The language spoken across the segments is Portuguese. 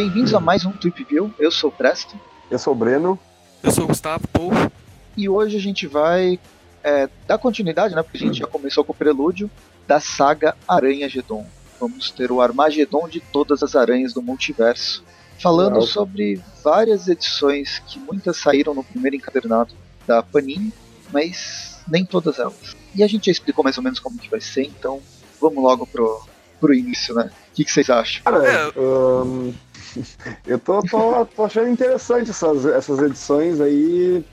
Bem-vindos a mais um Tweep View. Eu sou o Presto. Eu sou o Breno. Eu sou o Gustavo Paul. E hoje a gente vai é, dar continuidade, né? Porque a gente já começou com o prelúdio da saga Aranha Gedon. Vamos ter o Armagedon de todas as aranhas do multiverso. Falando Uau. sobre várias edições que muitas saíram no primeiro encadernado da Panini, mas nem todas elas. E a gente já explicou mais ou menos como que vai ser, então vamos logo pro, pro início, né? O que, que vocês acham? Cara, É. ahn, eu tô, tô, tô achando interessante essas, essas edições aí,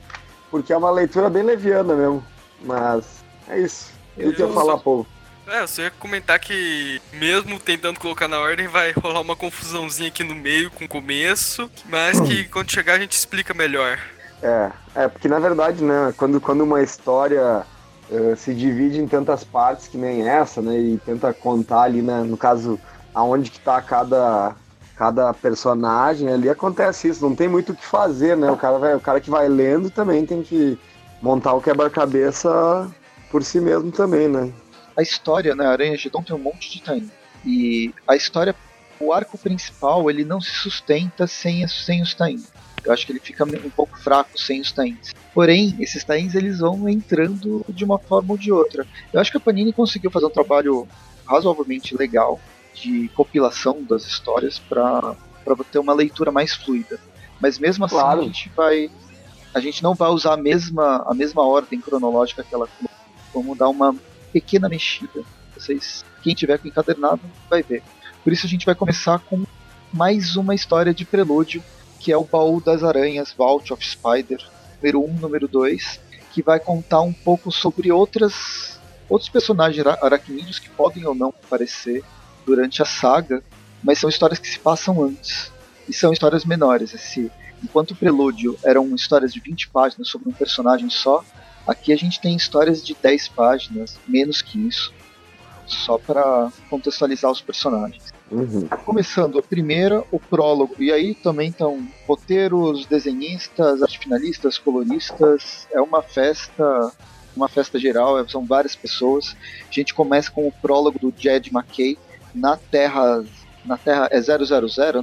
porque é uma leitura bem leviana mesmo. Mas é isso. Eu ia Eu falar, só- pô. É, eu só ia comentar que, mesmo tentando colocar na ordem, vai rolar uma confusãozinha aqui no meio com o começo, mas que quando chegar a gente explica melhor. É, é, porque na verdade, né, quando, quando uma história eh, se divide em tantas partes que nem essa, né, e tenta contar ali, né, no caso, aonde que tá cada, cada personagem, ali acontece isso, não tem muito o que fazer, né, o cara, vai, o cara que vai lendo também tem que montar o quebra-cabeça por si mesmo também, né. a história, né, Aranha Gedon tem um monte de time. E a história, o arco principal, ele não se sustenta sem, sem os tains. Eu acho que ele fica um pouco fraco sem os tains. Porém, esses tains eles vão entrando de uma forma ou de outra. Eu acho que a Panini conseguiu fazer um trabalho razoavelmente legal de compilação das histórias para ter uma leitura mais fluida. Mas mesmo assim Claro. a gente vai a gente não vai usar a mesma a mesma ordem cronológica que ela colocou. Vamos dar uma pequena mexida. Vocês, quem tiver com encadernado, vai ver. Por isso a gente vai começar com mais uma história de prelúdio, que é o Baú das Aranhas, Vault of Spider, número 1, número 2, que vai contar um pouco sobre outras outros personagens ara- aracnídeos que podem ou não aparecer durante a saga, mas são histórias que se passam antes. E são histórias menores. Esse, enquanto o prelúdio eram histórias de 20 páginas sobre um personagem só, Aqui a gente tem histórias de 10 páginas, menos que isso, só para contextualizar os personagens. Uhum. Começando a primeira, o prólogo, e aí também estão roteiros, desenhistas, arte finalistas, coloristas. É uma festa, uma festa geral, são várias pessoas. A gente começa com o prólogo do Jed McKay na Terra. Na Terra é 000,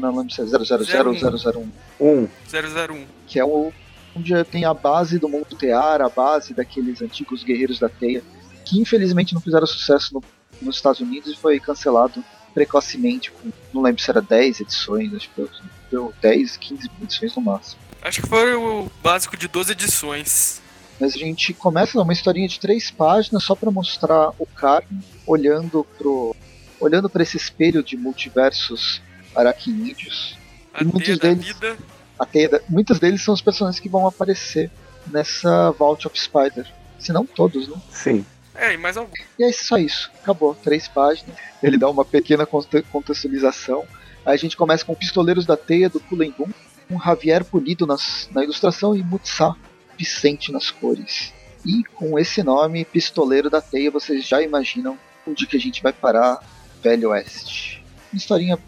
não lembro se é 000 ou 001 Um. 001. que é o onde tem a base do mundo tear, a base daqueles antigos guerreiros da teia, que infelizmente não fizeram sucesso no- nos Estados Unidos e foi cancelado precocemente, com, não lembro se era 10 edições, acho que deu, deu 10, 15 edições no máximo. Acho que foi o básico de 12 edições. Mas a gente começa uma historinha de três páginas só para mostrar o Carmen olhando pro olhando para esse espelho de multiversos aracnídeos. A E muitos teia da deles- vida. a teia da- muitos deles são os personagens que vão aparecer nessa Vault of Spider. Se não todos, né? Sim. É, e mais algum. E é só isso. Acabou. Três páginas. Ele dá uma pequena conte- contextualização. Aí a gente começa com Pistoleiros da Teia, do Kulembum, com Javier Polido nas- na ilustração e Mutsa Vicente nas cores. E com esse nome, Pistoleiro da Teia, vocês já imaginam onde que a gente vai parar, Velho Oeste. Uma historinha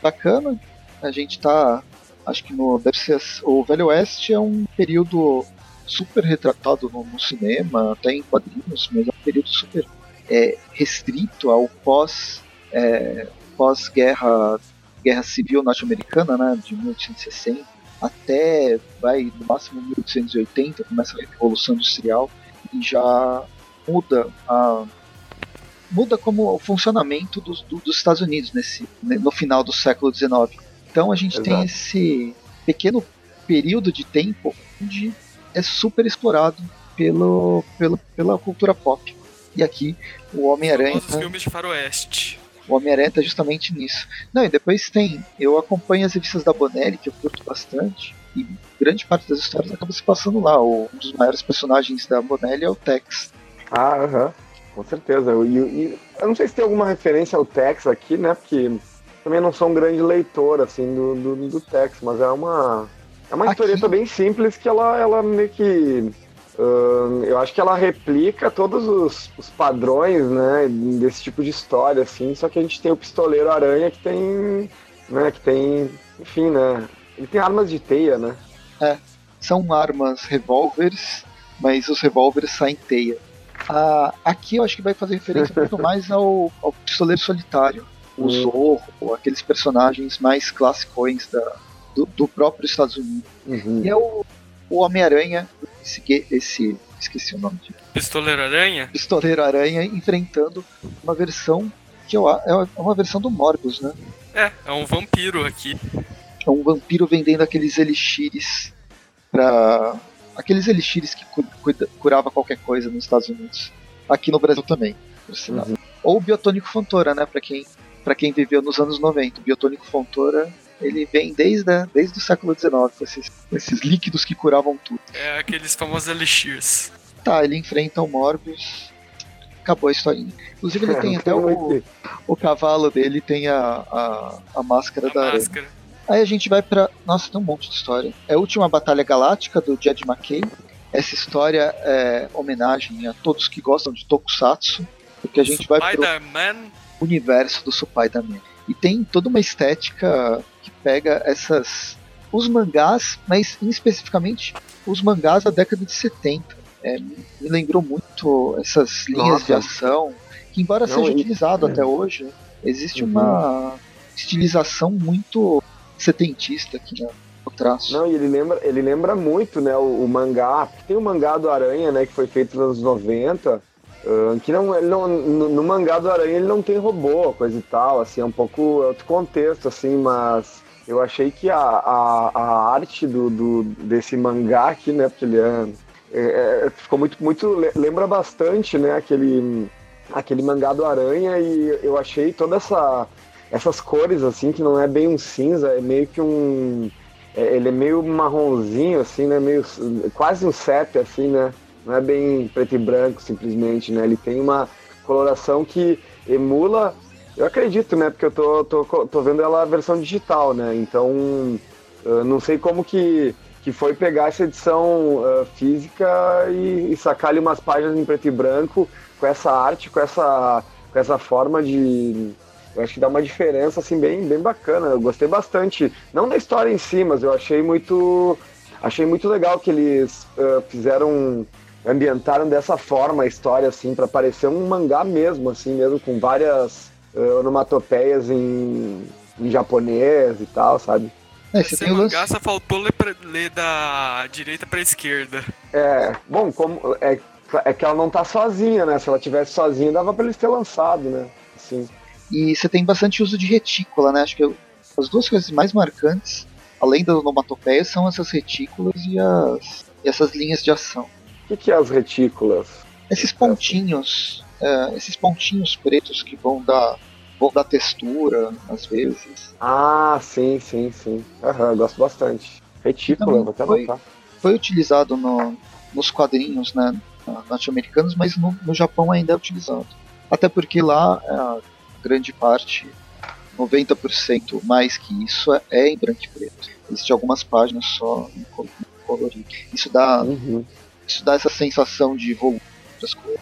bacana. A gente tá, acho que no deve ser o Velho Oeste é um período super retratado no, no cinema, até em quadrinhos, mas é um período super é, restrito ao pós é, pós-guerra guerra civil norte-americana, né, de 1860 até vai no máximo 1880 começa a revolução industrial e já muda a muda como o funcionamento dos, do- dos Estados Unidos nesse né, no final do século XIX. Então a gente tem Exato. esse pequeno período de tempo onde é super explorado pelo, pelo pela cultura pop. E aqui o Homem-Aranha Todos os filmes de faroeste. o Homem-Aranha tá justamente nisso. Não, e depois tem. Eu acompanho as revistas da Bonelli, que eu curto bastante, e grande parte das histórias acaba se passando lá. O- um dos maiores personagens da Bonelli é o Tex. Ah, aham. Com certeza. E, e eu não sei se tem alguma referência ao Tex aqui, né? Porque também não sou um grande leitor, assim, do, do, do Tex, mas é uma. É uma Aqui- historieta bem simples que ela, ela meio que. ahn, eu acho que ela replica todos os, os padrões, né, desse tipo de história, assim, só que a gente tem o pistoleiro aranha que tem, né, que tem, enfim, né, ele tem armas de teia, né, São armas revólveres, mas os revólveres saem teia. Ah, aqui eu acho que vai fazer referência muito mais ao, ao pistoleiro solitário. o Zorro, aqueles personagens mais clássicos da, do, do, próprio Estados Unidos. Uhum. E é o, o Homem-Aranha, esse, esse. Esqueci o nome. Pistoleiro Aranha? Pistoleiro Aranha enfrentando uma versão que eu, é uma versão do Morbius, né? É, é um vampiro aqui. É um vampiro vendendo aqueles elixires para aqueles elixires que curava qualquer coisa nos Estados Unidos. Aqui no Brasil também, por sinal. Uhum. Ou o biotônico Fontoura, né, para quem para quem viveu nos anos 90. O biotônico Fontoura, ele vem desde, a, desde o século XIX, com esses, esses líquidos que curavam tudo. É aqueles famosos elixirs. Tá, ele enfrenta o Morbius. Acabou a historinha. Inclusive ele tem até o, o cavalo dele, tem a, a, a máscara a da máscara. Aí a gente vai pra. Nossa, tem um monte de história. É a última Batalha Galáctica do Jed McKay. Essa história é homenagem a todos que gostam de Tokusatsu. Porque a gente vai pro universo do Spider-Man. E tem toda uma estética que pega essas. Os mangás, mas especificamente os mangás da década de 70. É, me lembrou muito essas linhas Nossa. de ação, que embora Não, seja utilizado é. até hoje, existe uhum. uma estilização muito setentista aqui no, no traço. Não, e ele lembra, ele lembra muito, né, o, o mangá. Tem o mangá do Aranha, né, que foi feito nos anos 90. Uh, que não, não no, no, mangá do Aranha ele não tem robô, coisa e tal, assim, é um pouco outro contexto, assim, mas eu achei que a, a, a arte do, do, desse mangá aqui, né, porque ele é, é, é ficou muito, muito, lembra bastante, né, aquele, aquele mangá do Aranha e eu achei toda essa essas cores, assim, que não é bem um cinza, é meio que um. É, ele é meio marronzinho, assim, né? Meio, quase um sépia, assim, né? Não é bem preto e branco, simplesmente, né? Ele tem uma coloração que emula. Eu acredito, né? Porque eu tô, tô, tô vendo ela a versão digital, né? Então, não sei como que, que foi pegar essa edição uh, física e, e sacar ali umas páginas em preto e branco com essa arte, com essa, com essa forma de, eu acho que dá uma diferença assim bem, bem bacana. Eu gostei bastante, não da história em si, mas eu achei muito achei muito legal que eles uh, fizeram ambientaram dessa forma a história assim para parecer um mangá mesmo assim mesmo com várias uh, onomatopeias em, em japonês e tal, sabe? É, você tem mangá lance... só faltou ler, pra, ler da direita para esquerda. É, bom, como é, é que ela não tá sozinha, né? Se ela tivesse sozinha, dava para eles ter lançado, né? Assim. E você tem bastante uso de retícula, né? Acho que as duas coisas mais marcantes, além da onomatopeia, são essas retículas e, as, e essas linhas de ação. O que, que, é as retículas? Esses pontinhos, é, esses pontinhos pretos que vão dar, vão dar textura, às vezes. Ah, sim, sim, sim. Uhum, gosto bastante. Retícula, então, vou até foi, Foi utilizado no, nos quadrinhos né, norte-americanos, mas no, no Japão ainda é utilizado. Até porque lá é, grande parte, 90% mais que isso, é, em branco e preto. Existem algumas páginas só em colorido. Isso dá, uhum. isso dá essa sensação de volume das coisas.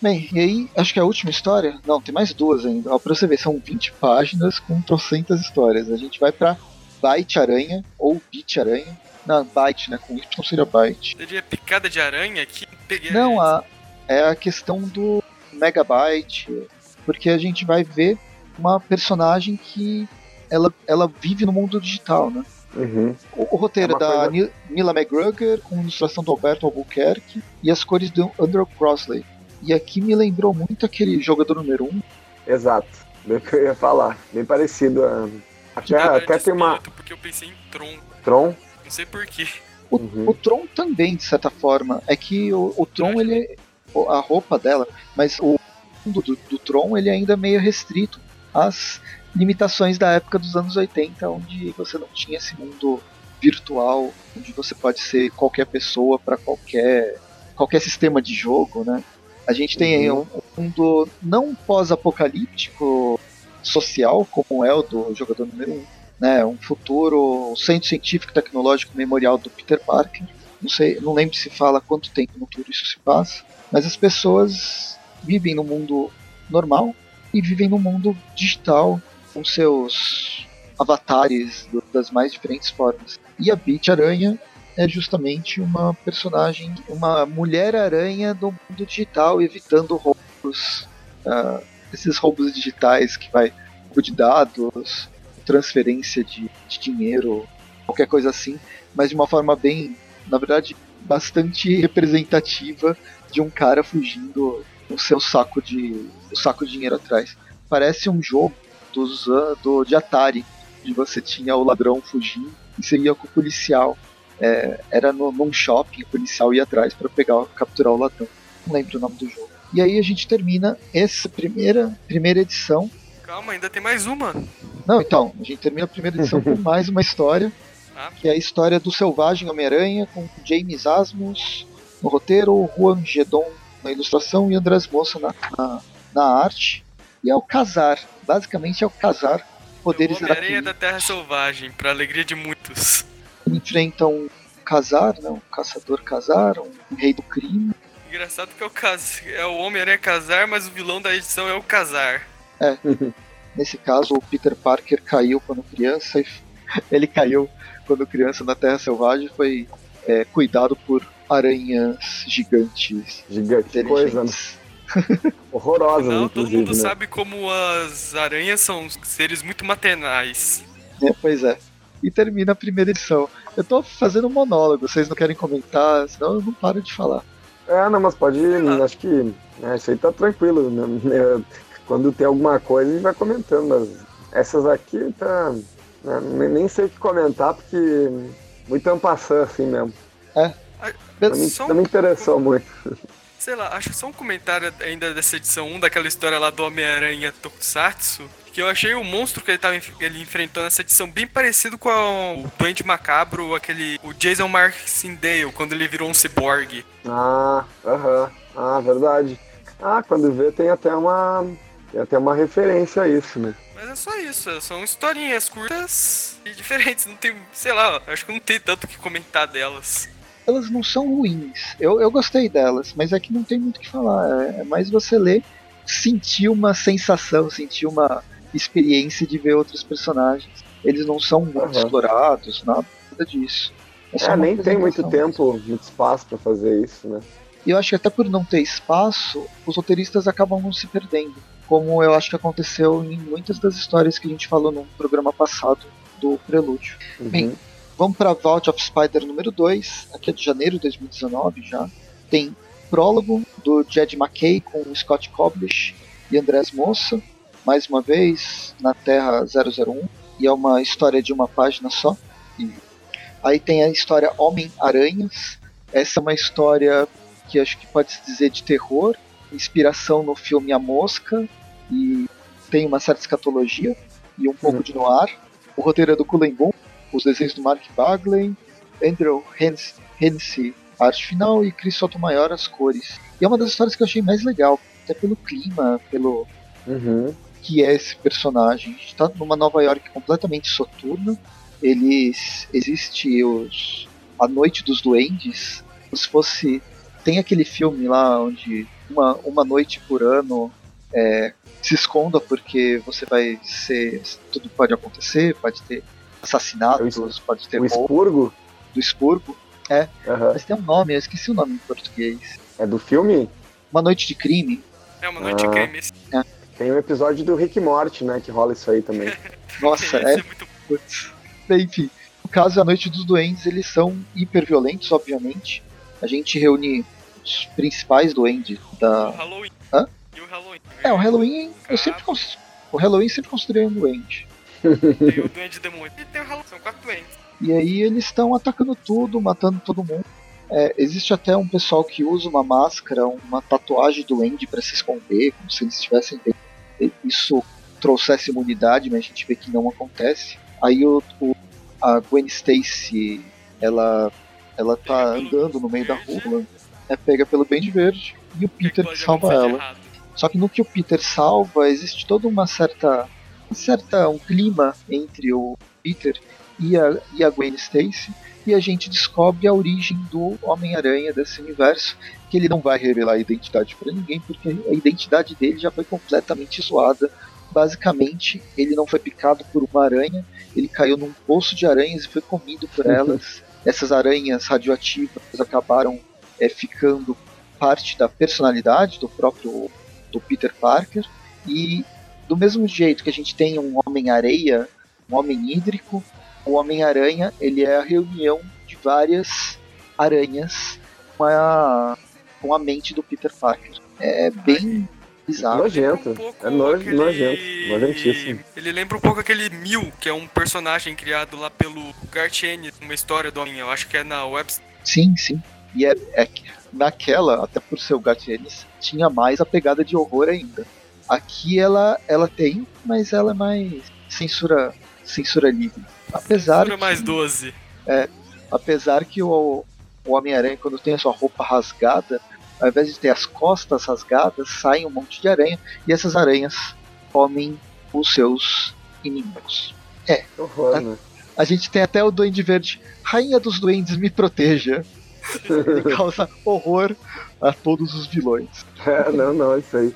Bem, e aí, acho que a última história. Não, tem mais duas ainda. Ó, pra você ver, são 20 páginas com trocentas histórias. A gente vai pra Byte Aranha, ou Bit Aranha. Não, Byte, né? Com Y seria Byte. Seria picada de aranha aqui? Peguei Não, a, é a questão do Megabyte, porque a gente vai ver uma personagem que ela, ela vive no mundo digital, né? Uhum. O, o, roteiro é da coisa... Nila McGregor, com ilustração do Alberto Albuquerque, e as cores do Andrew Crossley. E aqui me lembrou muito aquele jogador número 1. Um. Exato, bem que eu ia falar. Bem parecido. A... Até, até tem uma. Porque eu pensei em Tron. Tron? Não sei porquê. O, uhum. o Tron também, de certa forma. É que o, o Tron, ele. A roupa dela, mas o mundo do, do Tron ele é ainda meio restrito às limitações da época dos anos 80, onde você não tinha esse mundo virtual, onde você pode ser qualquer pessoa para qualquer qualquer sistema de jogo, né? A gente tem uhum. um mundo não pós-apocalíptico social, como é o do jogador número 1, um, né? Um futuro, um centro científico tecnológico memorial do Peter Parker. Não sei, não lembro se fala quanto tempo no futuro isso se passa, mas as pessoas vivem no mundo normal e vivem no mundo digital com seus avatares das mais diferentes formas. E a Beat Aranha é justamente uma personagem, uma mulher aranha do mundo digital, evitando roubos, uh, esses roubos digitais que vai banco de dados, transferência de, de dinheiro, qualquer coisa assim, mas de uma forma bem, na verdade, bastante representativa de um cara fugindo com seu saco de o saco de dinheiro atrás. Parece um jogo dos, do, de Atari, onde você tinha o ladrão fugindo e seria com o policial. É, era no, num shopping, o policial ia atrás para pegar, capturar o ladrão. Não lembro o nome do jogo. E aí a gente termina essa primeira, primeira edição. Calma, ainda tem mais uma. Não, então, a gente termina a primeira edição com mais uma história, ah. que é a história do Selvagem Homem-Aranha, com James Asmus no roteiro, Juan Gedon na ilustração e Andrés Moça na, na, na arte. E é o casar, basicamente é o casar poderes o Homem-Aranha da Terra Selvagem, para alegria de muitos. Enfrentam um casar, né, um caçador casar, um rei do crime, Engraçado que é o, cas... é o Homem-Aranha casar, mas o vilão da edição é o casar. É. Nesse caso, o Peter Parker caiu quando criança e ele caiu quando criança na Terra Selvagem foi é, cuidado por aranhas gigantes. Gigante coisa, né? Horrorosas, Não, todo mundo né? sabe como as aranhas são seres muito maternais. É, pois é. E termina a primeira edição. Eu tô fazendo um monólogo, vocês não querem comentar, senão eu não paro de falar. É, não, mas pode ir, acho que é, isso aí tá tranquilo. Né? É, quando tem alguma coisa, a gente vai comentando, mas essas aqui tá. Né? Nem sei o que comentar, porque muito ampassando assim mesmo. É. Não me, não me interessou muito. Sei lá, acho só um comentário ainda dessa edição 1, daquela história lá do Homem-Aranha Tokusatsu, que eu achei o monstro que ele tava ele enfrentando nessa edição bem parecido com o Duende Macabro, aquele o Jason Markindale, quando ele virou um cyborg. Ah, aham. Uh -huh. Ah, verdade. Ah, quando vê tem até uma tem até uma referência a isso, né? Mas é só isso, são historinhas curtas e diferentes, não tem, sei lá, acho que não tem tanto o que comentar delas. Elas não são ruins, eu, eu gostei delas, mas é que não tem muito o que falar, é, é mais você ler, sentir uma sensação, sentir uma, experiência de ver outros personagens. Eles não são muito uhum. explorados, nada disso. É, é nem tem muito tempo, muito espaço para fazer isso, né? E eu acho que até por não ter espaço, os roteiristas acabam não se perdendo. Como eu acho que aconteceu em muitas das histórias que a gente falou no programa passado do Prelúdio. Uhum. Bem, vamos para Vault of Spider número 2, aqui é de janeiro de 2019 já. Tem prólogo do Jed McKay com Scott Koblish e Andrés Moça mais uma vez na Terra 001 e é uma história de uma página só. E aí tem a história Homem-Aranhas. Essa é uma história que acho que pode se dizer de terror, inspiração no filme A Mosca e tem uma certa escatologia e um pouco uhum. de noir. O roteiro é do Cullen Boom, os desenhos do Mark Bagley, Andrew Hennessy, arte final e Chris Sotomayor as cores. E é uma das histórias que eu achei mais legal, até pelo clima, pelo uhum que é esse personagem. A gente está numa Nova York completamente soturna. Eles existe os a Noite dos Duendes, como se fosse tem aquele filme lá onde uma, uma noite por ano é, se esconda porque você vai ser tudo pode acontecer, pode ter assassinatos, o, pode ter o expurgo do expurgo. É, uhum. mas tem um nome, eu esqueci o nome em português. É do filme? Uma Noite de Crime. É uma noite ah. de crime. É. Tem um episódio do Rick Morty, né, que rola isso aí também. Nossa, é. é muito... Enfim, no caso A Noite dos Duendes, eles são hiper violentos, obviamente. A gente reúne os principais duendes da. O Halloween. Hã? E o Halloween. É, o Halloween, eu sempre cons... O Halloween sempre construiu um duende. Tem o duende demônio. E tem o Halloween, são quatro duendes. E aí eles estão atacando tudo, matando todo mundo. É, existe até um pessoal que usa uma máscara, uma tatuagem do Andy para se esconder, como se eles estivessem isso trouxesse imunidade, mas a gente vê que não acontece. Aí o, o a Gwen Stacy, ela, ela tá andando no meio da rua, é pega pelo bem de verde e o Peter salva ela. Só que no que o Peter salva, existe toda uma certa, certa um clima entre o Peter e a, e a Gwen Stacy e a gente descobre a origem do Homem-Aranha desse universo, que ele não vai revelar a identidade para ninguém, porque a identidade dele já foi completamente zoada. Basicamente, ele não foi picado por uma aranha, ele caiu num poço de aranhas e foi comido por elas. Essas aranhas radioativas acabaram é, ficando parte da personalidade do próprio do Peter Parker e do mesmo jeito que a gente tem um Homem-Areia, um Homem Hídrico, o Homem-Aranha ele é a reunião de várias aranhas com a, com a mente do Peter Parker. É bem bizarro. Nojento. Um É no, aquele- nojento. Nojentíssimo. Ele lembra um pouco aquele Mil, que é um personagem criado lá pelo Garth Ennis, uma história do Homem, eu acho que é na web. Sim, sim. E é, é que naquela, até por ser o Gatienes, tinha mais a pegada de horror ainda. Aqui ela, ela tem, mas ela é mais censura, censura livre. Apesar Censura que, mais 12. apesar que o, o Homem-Aranha, quando tem a sua roupa rasgada, ao invés de ter as costas rasgadas, sai um monte de aranha e essas aranhas comem os seus inimigos. Que horror, né? A gente tem até o Duende Verde, Rainha dos Duendes, me proteja. Ele causa horror a todos os vilões. É, não, não, isso aí.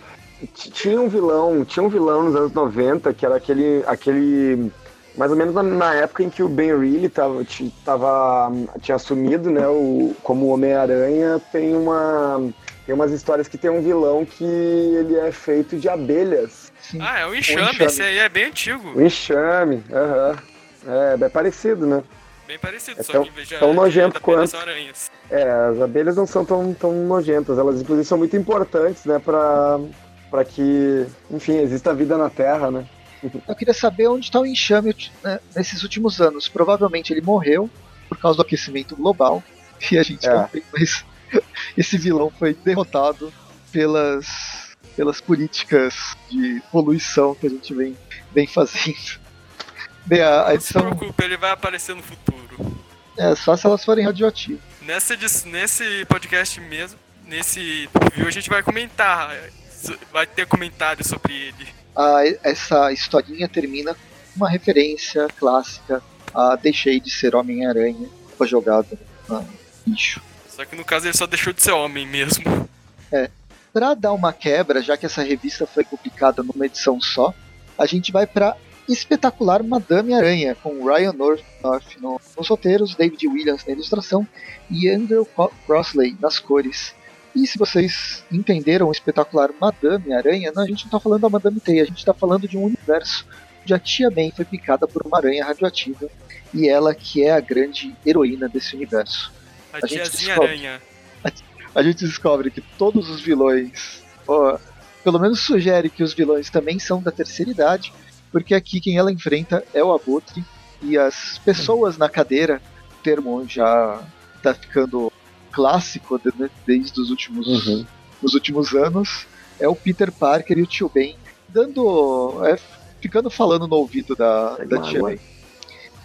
Tinha um vilão, tinha um vilão nos anos 90 que era aquele. aquele mais ou menos na, na época em que o Ben Reilly tava, tava, tinha assumido, né, o, como Homem-Aranha, tem uma. Tem umas histórias que tem um vilão que ele é feito de abelhas. Ah, é o enxame, enxame. esse aí é bem antigo. O enxame, aham. É, é parecido, né? Bem parecido, É só tão- que de tão nojento quanto. É, as abelhas não são tão, tão nojentas, elas inclusive são muito importantes, né, pra, pra que, enfim, exista vida na Terra, né? Eu queria saber onde está o enxame né, nesses últimos anos. Provavelmente ele morreu por causa do aquecimento global. E a gente É. não tem mais. Esse vilão foi derrotado pelas, pelas políticas de poluição que a gente vem, vem fazendo. Bem, a, a Não se edição preocupe, ele vai aparecer no futuro. é só se elas forem radioativas. Nessa, nesse podcast mesmo, nesse review, a gente vai comentar. Vai ter comentário sobre ele. a, essa historinha termina com uma referência clássica a Deixei de Ser Homem-Aranha, foi jogada no lixo. Só que no caso ele só deixou de ser homem mesmo. Para dar uma quebra, já que essa revista foi publicada numa edição só, a gente vai para espetacular Madame Aranha, com Ryan North, North no- nos roteiros, David Williams na ilustração e Andrew Crossley nas cores. E se vocês entenderam o espetacular Madame Aranha, não, a gente não está falando da Madame Teia, a gente está falando de um universo onde a Tia May foi picada por uma aranha radioativa e ela que é a grande heroína desse universo. A, A gente descobre. aranha. a gente descobre que todos os vilões, ó, pelo menos sugere que os vilões também são da terceira idade, porque aqui quem ela enfrenta é o Abutre e as pessoas na cadeira, o termo já tá ficando clássico de- né, desde os últimos, Uhum. nos últimos anos, é o Peter Parker e o Tio Ben dando, é, ficando falando no ouvido da, da. Tia May.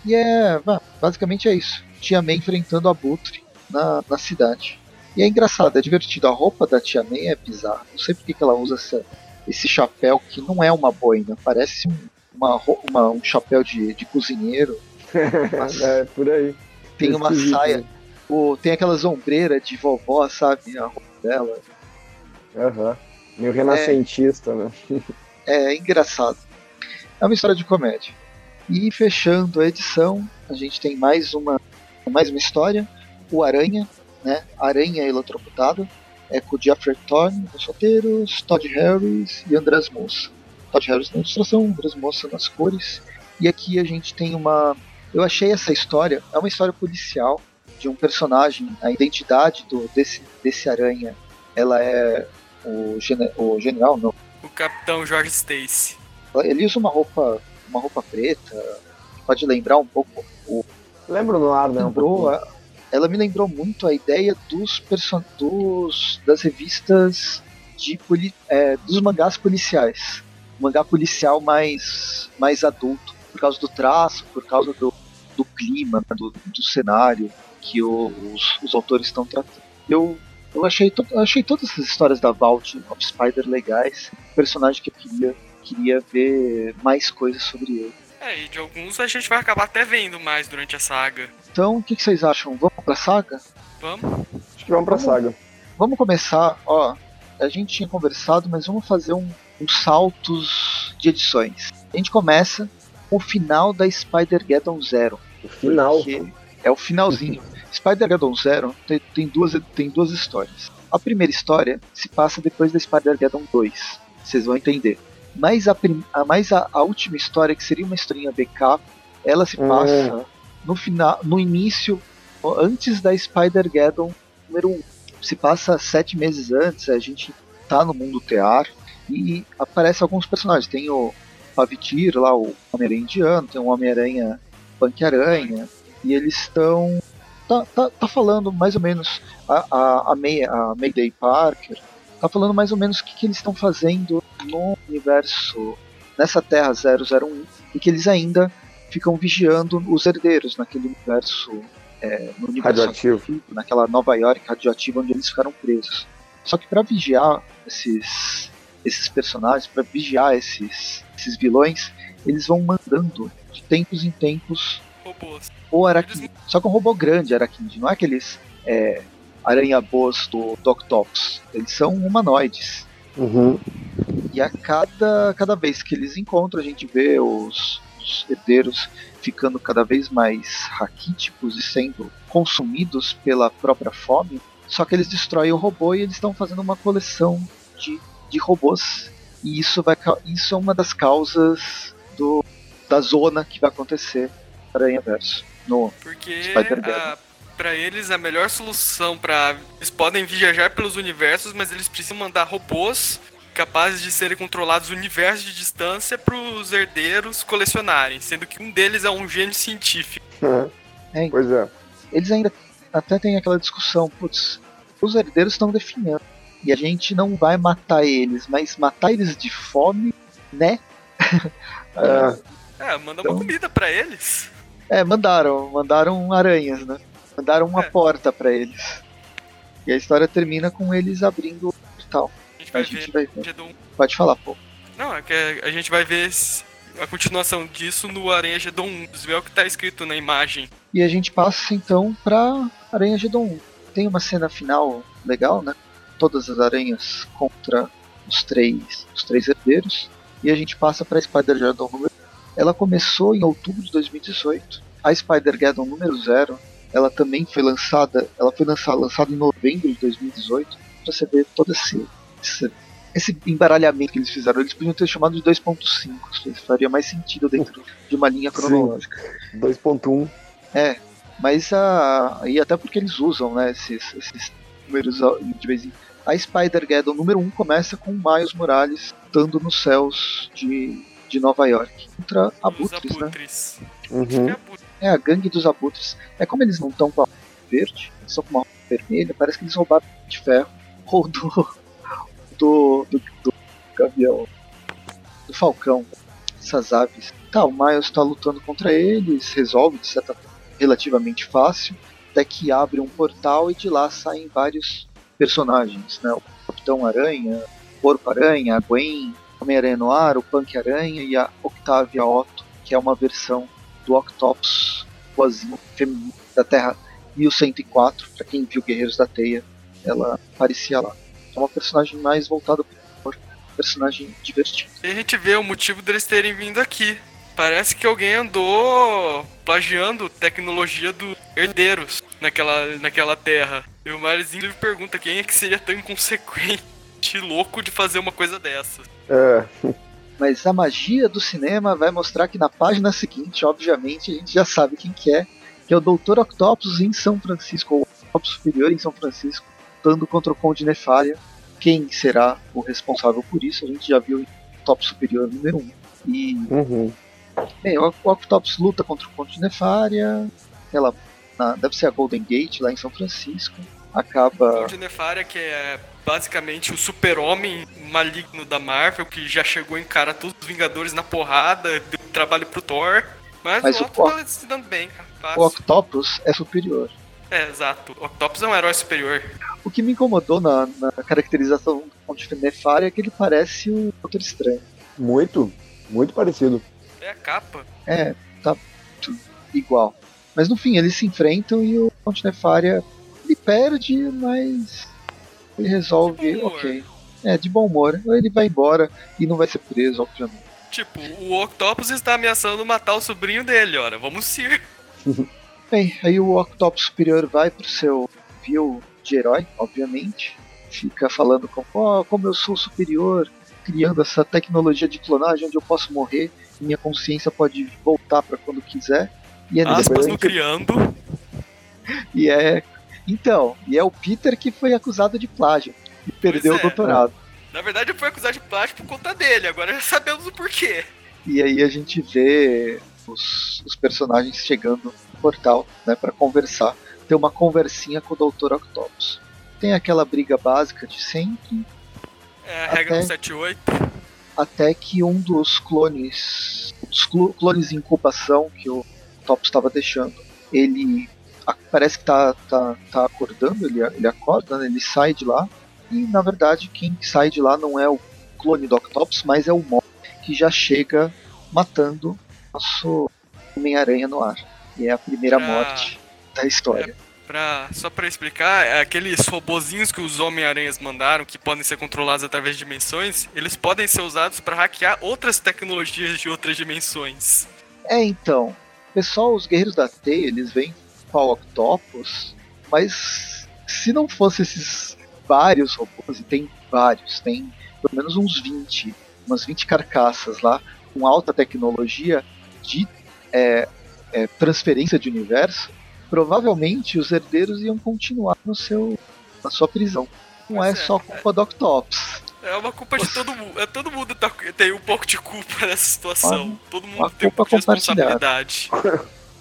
E é, basicamente é isso. Tia May enfrentando o Abutre na, na cidade. E é engraçado, é divertido. A roupa da Tia May é bizarra. Não sei porque que ela usa essa- esse chapéu que não é uma boina, parece um, uma, uma- um chapéu de, de cozinheiro. Mas É, por aí. tem uma Esquisito, saia, né? O- tem aquelas ombreiras de vovó, sabe? A roupa dela. Aham. Meio renascentista, né? É engraçado. É uma história de comédia. E fechando a edição, a gente tem mais uma, mais uma história. O Aranha, né? Aranha Eletrocutada. É com o Jeffrey Thorne nos roteiros, Todd Harris e Andrés Moça. Todd Harris na ilustração, Andrés Moça nas cores. E aqui a gente tem uma. Eu achei essa história, é uma história policial de um personagem. A identidade do, desse, desse aranha ela é o, gene- o general, não. O Capitão George Stacy. Ele usa uma roupa, uma roupa preta, pode lembrar um pouco. O, Lembra no ar, né? Um lembrou, a- ela me lembrou muito a ideia dos, perso- dos das revistas de poli, é, dos mangás policiais, um mangá policial mais mais adulto, por causa do traço, por causa do, do clima, né, do, do cenário que o- os, os autores estão tratando. Eu eu achei, to- achei todas essas histórias da Vault of Spider legais. Um personagem que eu queria, queria ver mais coisas sobre ele. É, e de alguns a gente vai acabar até vendo mais durante a saga. Então, o que, que vocês acham? Vamos pra saga? Vamos? Acho que vamos pra saga. Vamos começar, ó. A gente tinha conversado, mas vamos fazer um, uns saltos de edições. A gente começa com o final da Spider-Geddon Zero. O final. Que é o finalzinho. Spider-Geddon Zero tem, tem, duas, tem duas histórias. A primeira história se passa depois da Spider-Geddon 2. Vocês vão entender. Mas a, prim, a mais a, a, última história, que seria uma historinha backup, ela se passa hum. no final, no início, antes da Spider-Geddon número 1. Se passa sete meses antes, a gente tá no mundo tear e aparece alguns personagens. Tem o Pavitir lá, o Homem-Aranha indiano, tem o Homem-Aranha Punk-Aranha, e eles estão. Tá, tá, tá, falando mais ou menos a, a, a, May, a Mayday Parker tá falando mais ou menos o que, que eles estão fazendo no universo, nessa Terra 001, e que eles ainda ficam vigiando os herdeiros naquele universo, é, no universo radioativo. naquela Nova York radioativa onde eles ficaram presos. Só que para vigiar esses esses personagens, para vigiar esses, esses vilões, eles vão mandando de tempos em tempos robôs. o Araquinde. Só que um robô grande Araquinde, não é aqueles é, aranha-boas do Doctops. Eles são humanoides. Uhum. E a cada, cada vez que eles encontram, a gente vê os, os herdeiros ficando cada vez mais raquíticos e sendo consumidos pela própria fome. Só que eles destroem o robô e eles estão fazendo uma coleção de de robôs. E isso, vai, isso é uma das causas do, da zona que vai acontecer para Aranha Verso no Porque para eles a melhor solução para eles podem viajar pelos universos, mas eles precisam mandar robôs capazes de serem controlados universos de distância para os herdeiros colecionarem, sendo que um deles é um gênio científico. É, pois é. Eles ainda até têm aquela discussão, putz, os herdeiros estão definhando e a gente não vai matar eles, mas matar eles de fome, né? é, manda então, uma comida para eles. É, mandaram, mandaram aranhas, né? Mandaram uma é. porta para eles. E a história termina com eles abrindo o portal. A gente vai, a gente ver, vai ver. Pode falar, pô. Não, é que a gente vai ver a continuação disso no Aranha Gedon 1. Vê o que tá escrito na imagem. E a gente passa então pra Aranha Gedon 1. Tem uma cena final legal, né? todas as aranhas contra os três, os três herdeiros. E a gente passa para a Spider-Geddon número. Ela começou em outubro de 2018. A Spider-Geddon número 0, ela também foi lançada, ela foi lançada, lançada em novembro de 2018. Para você ver todo esse, esse, esse embaralhamento que eles fizeram. Eles podiam ter chamado de 2.5, faria mais sentido dentro de uma linha cronológica. 2.1. É, mas a, e até porque eles usam né, esses, esses números de vez em a Spider-Geddon número 1 começa com Miles Morales estando nos céus de, de Nova York contra abutres, abutres. né? Uhum. É, a gangue dos abutres. É como eles não estão com a verde, eles estão com uma vermelha, parece que eles roubaram de ferro ou do, do, do, do gavião, do falcão, essas aves. Tá, o Miles está lutando contra eles, resolve de certa relativamente fácil, até que abre um portal e de lá saem vários personagens, né? O Capitão Aranha, o Porco Aranha, a Gwen, Homem-Aranha Noir, o Punk Aranha e a Octavia Otto, que é uma versão do Octopus boazinho feminino da Terra 1104, para quem viu Guerreiros da Teia, ela aparecia lá. É uma personagem mais voltada para personagem divertido. E a gente vê o motivo deles terem vindo aqui. Parece que alguém andou plagiando tecnologia do herdeiros naquela, naquela terra. E o Miles pergunta quem é que seria tão inconsequente louco de fazer uma coisa dessa. É. Mas a magia do cinema vai mostrar que na página seguinte, obviamente, a gente já sabe quem que é, que é o Dr. Octopus em São Francisco, ou Octopus Superior em São Francisco, lutando contra o Conde Nefária. Quem será o responsável por isso? A gente já viu o Octopus Superior número 1. E. Uhum. Bem, o Octopus luta contra o Conde Nefária, ela na, deve ser a Golden Gate, lá em São Francisco. Acaba. O de Nefária, que é basicamente o super-homem maligno da Marvel, que já chegou em cara todos os Vingadores na porrada, deu trabalho pro Thor. Mas, mas o Octopus tá se dando bem, cara. O Octopus é superior. É, exato. O Octopus é um herói superior. O que me incomodou na, na caracterização de Nefária é que ele parece o Doutor Estranho. Muito, muito parecido. É a capa. É, tá igual. Mas no fim, eles se enfrentam e o Ponte Nefária ele perde, mas ele resolve, ok. É, de bom humor. Ele vai embora e não vai ser preso, obviamente. Tipo, o Octopus está ameaçando matar o sobrinho dele, ora, vamos ir. Bem, aí o Octopus Superior vai pro seu view de herói, obviamente. Fica falando como, oh, como eu sou superior, criando essa tecnologia de clonagem onde eu posso morrer e minha consciência pode voltar para quando quiser. E é Aspas no criando. E é. Então, e é o Peter que foi acusado de plágio e perdeu é, o doutorado. Na verdade, foi acusado de plágio por conta dele, agora já sabemos o porquê. E aí a gente vê os, os personagens chegando no portal, né, para conversar, ter uma conversinha com o Dr. Octopus. Tem aquela briga básica de sempre. É, a regra Até- do 78. até que um dos clones, dos clo- clones em incubação que o Topos estava deixando, ele parece que tá, tá, tá acordando, ele, ele acorda, né, ele sai de lá, e na verdade quem sai de lá não é o clone do Octopus, mas é o Mo, que já chega matando nosso Homem-Aranha no ar. E é a primeira Ah. morte da história. Pra, só pra explicar, é aqueles robozinhos que os Homem-Aranhas mandaram, que podem ser controlados através de dimensões, eles podem ser usados pra hackear outras tecnologias de outras dimensões. É, então, pessoal, os Guerreiros da Teia, eles vêm a Octopus, mas se não fosse esses vários robôs, e tem vários, tem pelo menos uns 20, umas 20 carcaças lá, com alta tecnologia de é, é, transferência de universo, provavelmente os herdeiros iam continuar no seu, na sua prisão. Não é é. só culpa do Octopus. É uma culpa de todo mundo. É, todo mundo tá- tem um pouco de culpa nessa situação. todo mundo uma tem um pouco de responsabilidade.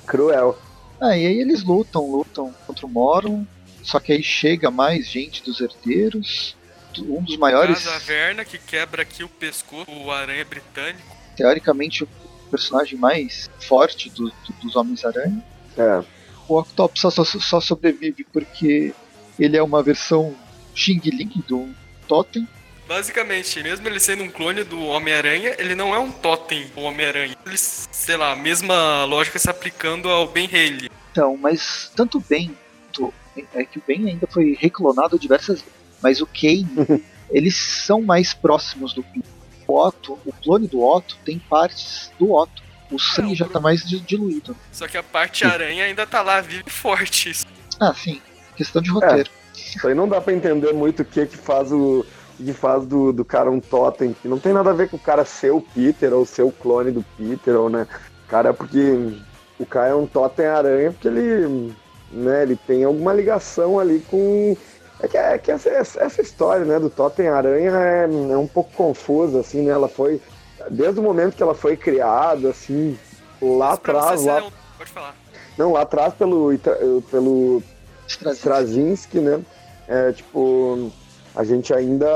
Cruel. Ah, e aí eles lutam, lutam contra o Morlun, só que aí chega mais gente dos herdeiros. Um dos maiores, Casa Verna, que quebra aqui o pescoço, o aranha britânico. teoricamente, o personagem mais forte do- do- dos Homens-Aranha. É. O Octopus só, só, só sobrevive porque ele é uma versão Xing Ling do Totem. Basicamente, mesmo ele sendo um clone do Homem-Aranha, ele não é um totem do Homem-Aranha. Ele, sei lá, a mesma lógica se aplicando ao Ben Haley. Então, mas tanto o Ben, quanto- é que o Ben ainda foi reclonado diversas vezes, mas o Kane, eles são mais próximos do Peter. O Otto, o clone do Otto tem partes do Otto. O sangue o já tá mais di- diluído. Só que a parte aranha ainda tá lá, vive e forte. Ah, sim. Questão de roteiro. Isso aí não dá pra entender muito o que que faz o que faz do, do cara um totem, que não tem nada a ver com o cara ser o Peter ou ser o clone do Peter, ou né? Cara, porque o cara é um totem aranha porque ele, né, ele tem alguma ligação ali com é que, é que essa, essa história, né, do totem aranha é, é um pouco confusa assim, né? Ela foi desde o momento que ela foi criada, assim, lá atrás, lá, um- Pode falar. não, lá atrás pelo pelo. Straczynski, né? É, tipo, a gente ainda.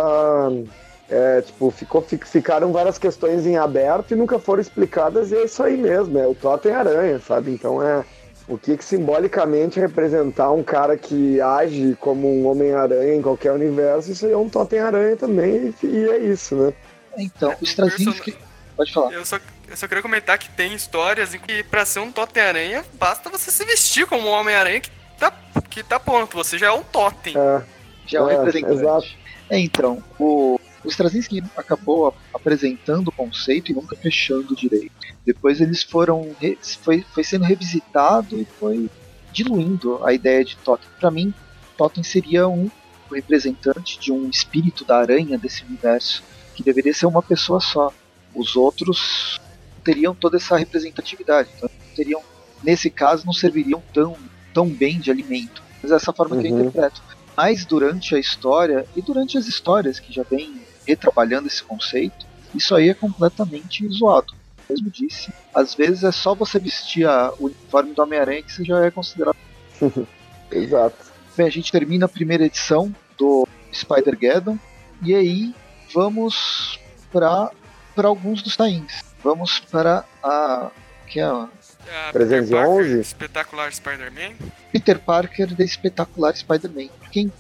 É, tipo, ficou, fi- ficaram várias questões em aberto e nunca foram explicadas, e é isso aí mesmo, é o Totem Aranha, sabe? Então é o que, que simbolicamente representar um cara que age como um Homem-Aranha em qualquer universo, isso aí é um Totem Aranha também, e, e é isso, né? Então, É, Straczynski. Pode falar. Eu só, eu só queria comentar que tem histórias em que pra ser um totem-aranha, basta você se vestir como um Homem-Aranha que tá, que tá pronto. Você já é um totem. É, Já é um É, representante. exato. É, então, o, o Straczynski acabou apresentando o conceito e nunca fechando direito. Depois eles foram. foi, foi sendo revisitado e foi diluindo a ideia de Totem. Para mim, Totem seria um representante de um espírito da aranha desse universo, que deveria ser uma pessoa só. Os outros teriam toda essa representatividade. Então, teriam, nesse caso, não serviriam tão, tão bem de alimento. Mas é essa forma que eu Uhum. interpreto. Mas durante a história, e durante as histórias que já vem retrabalhando esse conceito, isso aí é completamente zoado. Eu mesmo disse, às vezes é só você vestir a- o uniforme do Homem-Aranha que você já é considerado. exato. Bem, a gente termina a primeira edição do Spider-Geddon, e aí vamos para alguns dos tains. Vamos para a. que é a É a 311? Peter Parker, Espetacular Spider-Man. Peter Parker da espetacular Spider-Man. Quem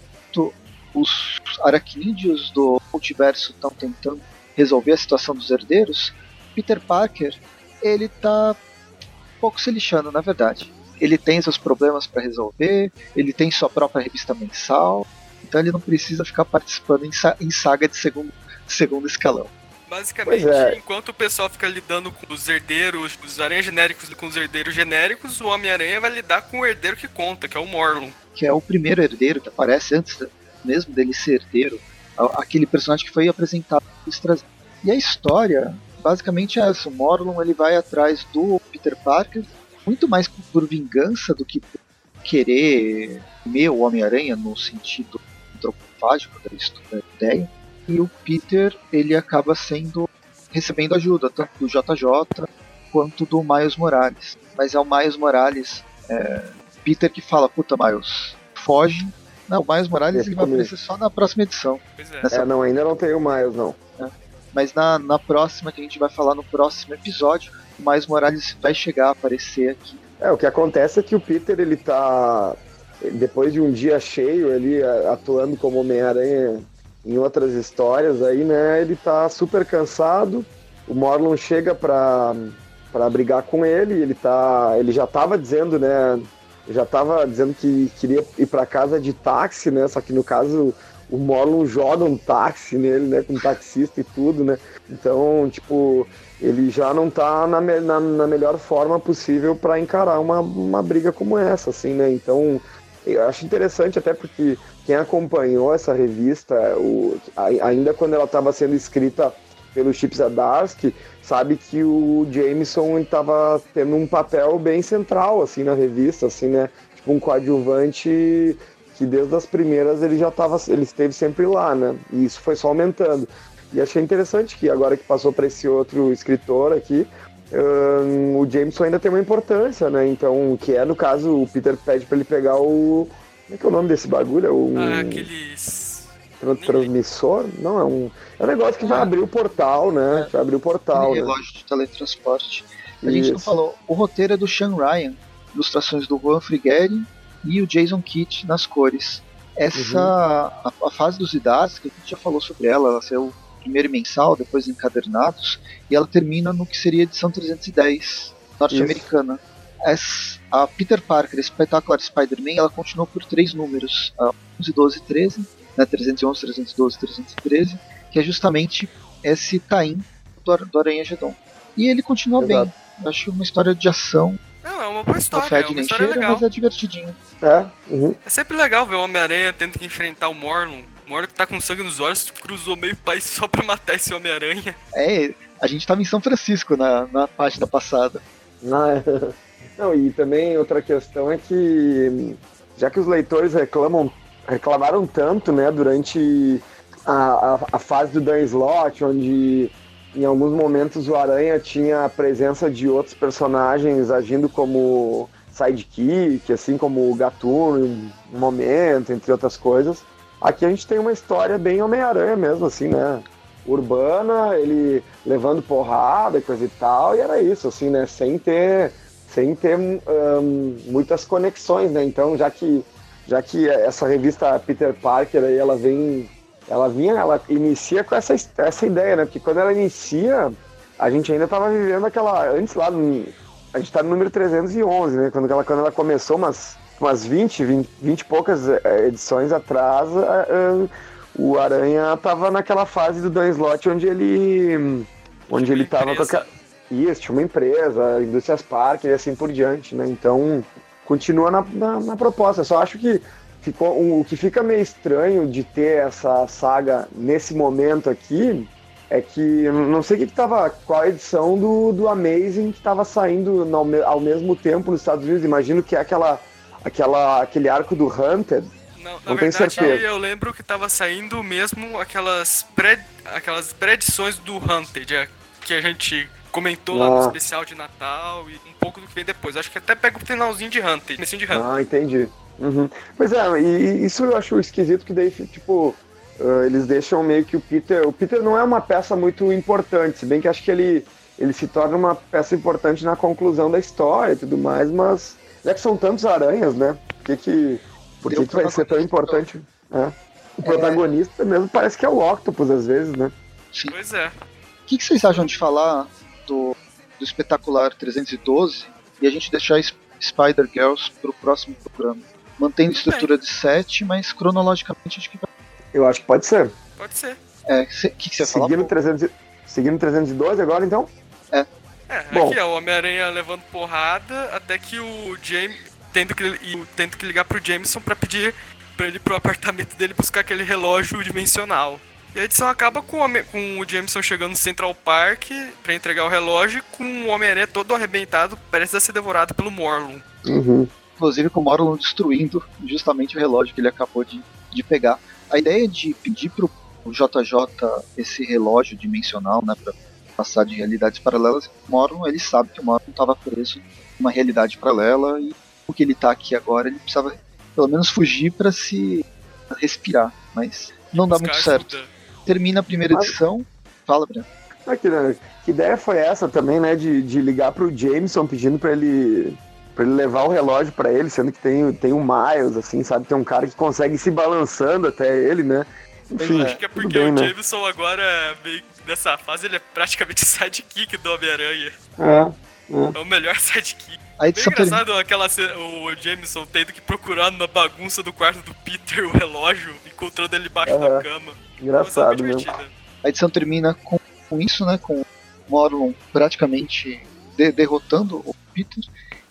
os aracnídeos do multiverso estão tentando resolver a situação dos herdeiros, Peter Parker ele tá um pouco se lixando, na verdade. Ele tem seus problemas para resolver, ele tem sua própria revista mensal, então ele não precisa ficar participando em, sa- em saga de segundo, segundo escalão. Basicamente, é. enquanto o pessoal fica lidando com os herdeiros, os aranhas genéricos com os herdeiros genéricos, o Homem-Aranha vai lidar com o herdeiro que conta, que é o Morlun. que é o primeiro herdeiro que aparece antes mesmo dele ser herdeiro, aquele personagem que foi apresentado. E a história, basicamente é essa. O Morlun ele vai atrás do Peter Parker, muito mais por vingança do que por querer comer o Homem-Aranha no sentido antropofágico da ideia. E o Peter, ele acaba sendo recebendo ajuda, tanto do JJ quanto do Miles Morales. Mas é o Miles Morales, é, Peter que fala, puta Miles, foge. Não, o Miles Morales ele vai aparecer só na próxima edição. É. Nessa... é. não, ainda não tem o Miles, não. É. Mas na, na próxima, que a gente vai falar no próximo episódio, o Miles Morales vai chegar a aparecer aqui. É, o que acontece é que o Peter, ele tá. Depois de um dia cheio ali, atuando como Homem-Aranha em outras histórias aí, né? Ele tá super cansado. O Morlun chega pra, pra brigar com ele, ele tá. Ele já tava dizendo, né? Já tava dizendo que queria ir para casa de táxi, né? Só que no caso o Morlun joga um táxi nele, né? Com taxista e tudo, né? Então, tipo, ele já não tá na, na, na melhor forma possível para encarar uma, uma briga como essa, assim, né? Então, eu acho interessante até porque quem acompanhou essa revista, o, ainda quando ela estava sendo escrita pelo Chip Zdarsky, sabe que o Jameson estava tendo um papel bem central assim na revista, assim, né? Tipo um coadjuvante que desde as primeiras ele já estava, ele esteve sempre lá, né? E isso foi só aumentando. E achei interessante que agora que passou para esse outro escritor aqui, um, o Jameson ainda tem uma importância, né? Então, que é no caso o Peter pede para ele pegar o como é que é o nome desse bagulho? É um... Ah, aqueles. Transmissor? Não, é um. É um negócio que vai abrir o portal, né? É. Vai abrir o portal. Um né? relógio de teletransporte. A gente não falou. O roteiro é do Sean Ryan, ilustrações do Juan Frigueri e o Jason Kitt nas cores. Essa. Uhum. A, a, fase dos idades, que a gente já falou sobre ela, ela saiu primeiro mensal, depois encadernados, e ela termina no que seria a edição 310 norte-americana a Peter Parker, Espetacular Spider-Man, ela continuou por três números, a 11, 12 e 13, né, 311, 312 313, que é justamente esse Tain do, do Aranha Gedon. E ele continua Exato. bem. Eu acho uma história de ação. Não, é uma boa história, é uma história cheira, legal. mas é divertidinho. É, uhum. é sempre legal ver o Homem-Aranha tendo que enfrentar o Morlun. O Morlun que tá com sangue nos olhos, cruzou meio país só pra matar esse Homem-Aranha. É, a gente tava em São Francisco na, na página passada. Ah, é. Não, e também outra questão é que, já que os leitores reclamam, reclamaram tanto, né, durante a, a, a fase do Dan Slot, onde em alguns momentos o Aranha tinha a presença de outros personagens agindo como sidekick, assim como o Gatuno em um momento, entre outras coisas. Aqui a gente tem uma história bem Homem-Aranha mesmo, assim, né? Urbana, ele levando porrada e coisa e tal, e era isso, assim, né? Sem ter sem ter um, muitas conexões, né? Então, já que já que essa revista Peter Parker aí ela vem ela vinha, ela inicia com essa, essa ideia, né? Porque quando ela inicia, a gente ainda estava vivendo aquela antes lá no, a gente está no número 311, né? Quando ela quando ela começou umas umas 20, 20, 20 e poucas eh, edições atrás, uh, o Aranha estava naquela fase do Dan Slott onde ele onde ele estava com aquela isso, tinha uma empresa, Indústrias Parker e assim por diante, né? Então, continua na, na, na proposta. Eu só acho que ficou, um, o que fica meio estranho de ter essa saga nesse momento aqui é que não sei o que, que tava, qual a edição do, do Amazing que estava saindo no, ao mesmo tempo nos Estados Unidos. Imagino que é aquela, aquela, aquele arco do Hunter. Não, não na verdade, eu lembro que estava saindo mesmo aquelas pré, aquelas pré-edições do Hunter, que a gente comentou lá no ah. especial de Natal e um pouco do que vem depois. Acho que até pega o finalzinho de Hunter, de Hunter. Ah, entendi. Uhum. Pois é, e isso eu acho esquisito que daí, tipo, uh, eles deixam meio que o Peter. O Peter não é uma peça muito importante, se bem que acho que ele, ele se torna uma peça importante na conclusão da história e tudo mais, mas já que são tantos aranhas, né? Por que, que, por que, que vai ser tão importante? É. O protagonista é... mesmo parece que é o Octopus às vezes, né? Pois é. O que, que vocês acham de falar do, do espetacular 312 e a gente deixar Spider Girls para o próximo programa. Mantendo a estrutura de 7, mas cronologicamente acho que vai. Eu acho que pode ser. Pode ser. É, o que, que você seguindo fala? 300, seguindo 312 agora então? É. É, Bom. aqui é o Homem-Aranha levando porrada até que o James tendo que, tendo que ligar pro Jameson para pedir para ele pro apartamento dele buscar aquele relógio dimensional. E a edição acaba com o, com o Jameson chegando no Central Park para entregar o relógio com o Homem-Aranha todo arrebentado, parece a ser devorado pelo Morlun. Uhum. Inclusive com o Morlun destruindo justamente o relógio que ele acabou de, de pegar. A ideia de pedir pro JJ esse relógio dimensional, né, para passar de realidades paralelas, o Morlun, ele sabe que o Morlun estava preso numa realidade paralela e o que ele tá aqui agora, ele precisava pelo menos fugir para se respirar, mas não dá muito certo. Termina a primeira edição. Fala, Breno. Ah, que, que, ideia foi essa também, né? De, de ligar pro Jameson pedindo para ele para ele levar o relógio para ele, sendo que tem, tem um Miles, assim, sabe? Tem um cara que consegue ir se balançando até ele, né? Enfim, acho que é porque bem, o né? Jameson né? agora, meio nessa fase, ele é praticamente sidekick do Homem-Aranha. É, é. é o melhor sidekick. Aí Bem engraçado aquela cena, o Jameson tendo que procurar na bagunça do quarto do Peter o relógio, encontrando ele embaixo da cama. Engraçado mesmo. A edição termina com, com isso, né? Com o Morlun praticamente de, derrotando o Peter.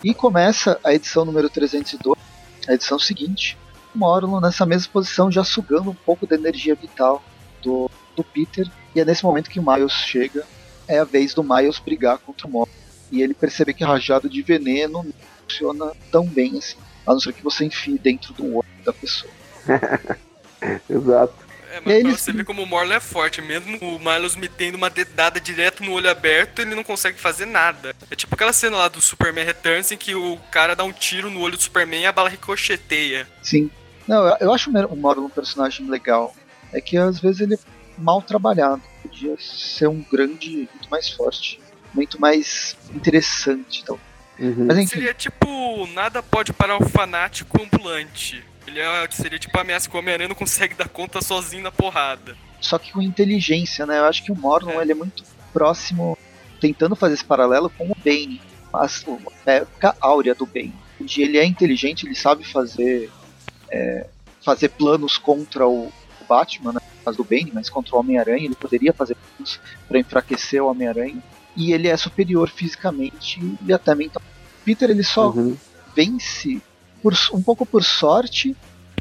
E começa a edição número 302, a edição seguinte. O Morlun nessa mesma posição, já sugando um pouco da energia vital do, do Peter. E é nesse momento que o Miles chega. É a vez do Miles brigar contra o Morlun e ele percebe que a rajada de veneno não funciona tão bem assim, a não ser que você enfie dentro do olho da pessoa. Exato. É, mas pra você ver como o Morley é forte, mesmo o Miles metendo uma dedada direto no olho aberto, ele não consegue fazer nada. É tipo aquela cena lá do Superman Returns em que o cara dá um tiro no olho do Superman e a bala ricocheteia. Sim. Não, eu, eu acho o Morley um personagem legal. É que às vezes ele é mal trabalhado. Podia ser um grande, muito mais forte muito mais interessante. Então. Uhum. Mas, enfim. Seria tipo, nada pode parar o fanático ambulante. Ele é, seria tipo a ameaça que o Homem-Aranha não consegue dar conta sozinho na porrada. Só que com inteligência, né? Eu acho que o Morlun é. ele é muito próximo, tentando fazer esse paralelo com o Bane. A, época áurea do Bane. Onde ele é inteligente, ele sabe fazer é, fazer planos contra o Batman, né? Faz do Bane, mas contra o Homem-Aranha. Ele poderia fazer planos para enfraquecer o Homem-Aranha e ele é superior fisicamente e até mentalmente. Peter ele só uhum. vence por, um pouco por sorte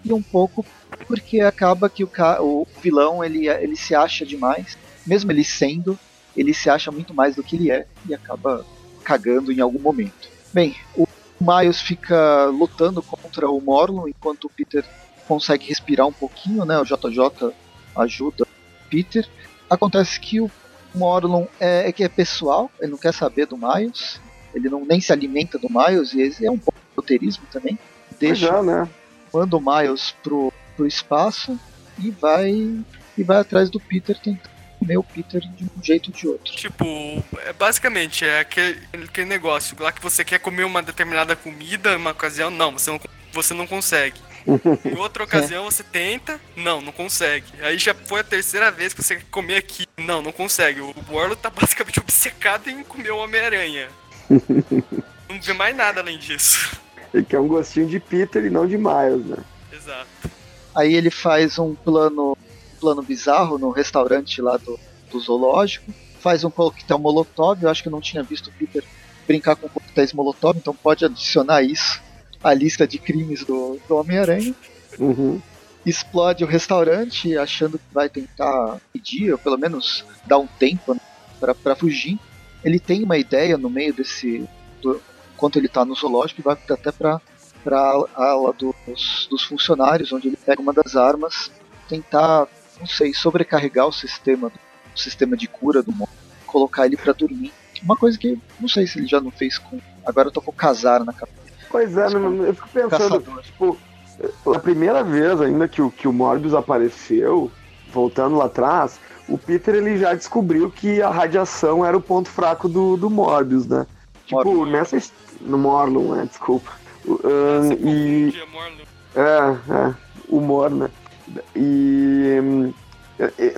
e um pouco porque acaba que o, o vilão ele, ele se acha demais, mesmo ele sendo, ele se acha muito mais do que ele é e acaba cagando em algum momento. Bem, o Miles fica lutando contra o Morlun enquanto o Peter consegue respirar um pouquinho, né? O JJ ajuda o Peter. Acontece que o Morlun é, é que é pessoal, ele não quer saber do Miles, ele não nem se alimenta do Miles, e é um pouco de roteirismo também. Deixa, já, né? manda o Miles pro, pro espaço e vai e vai atrás do Peter tentando comer o Peter de um jeito ou de outro. Tipo, é, basicamente é aquele, aquele negócio lá que você quer comer uma determinada comida, uma ocasião, não, você não, você não consegue. Em outra ocasião você tenta, não, não consegue. Aí já foi a terceira vez que você quer comer aqui. Não, não consegue. O Warlock tá basicamente obcecado em comer o Homem-Aranha. não vê mais nada além disso. Ele quer um gostinho de Peter e não de Miles, né? Exato. Aí ele faz um plano, plano bizarro no restaurante lá do, do zoológico. Faz um coquetel molotov. Eu acho que eu não tinha visto o Peter brincar com coquetéis molotov, então pode adicionar isso a lista de crimes do, do Homem-Aranha. Uhum. Explode o restaurante achando que vai tentar pedir, ou pelo menos dar um tempo né, para fugir. Ele tem uma ideia no meio desse. Do, enquanto ele está no zoológico, vai até para a ala dos, dos funcionários, onde ele pega uma das armas, tentar, não sei, sobrecarregar o sistema, o sistema de cura do mundo, colocar ele para dormir. Uma coisa que não sei se ele já não fez com. Agora eu tô com o Casar na cabeça Pois é, eu fico pensando, Caçador. tipo, a primeira vez ainda que o, que o Morbius apareceu, voltando lá atrás, o Peter ele já descobriu que a radiação era o ponto fraco do, do Morbius, né? Tipo, Morbius. nessa. No Morlun, né? Desculpa. Um, e. É, é. Humor, né? E.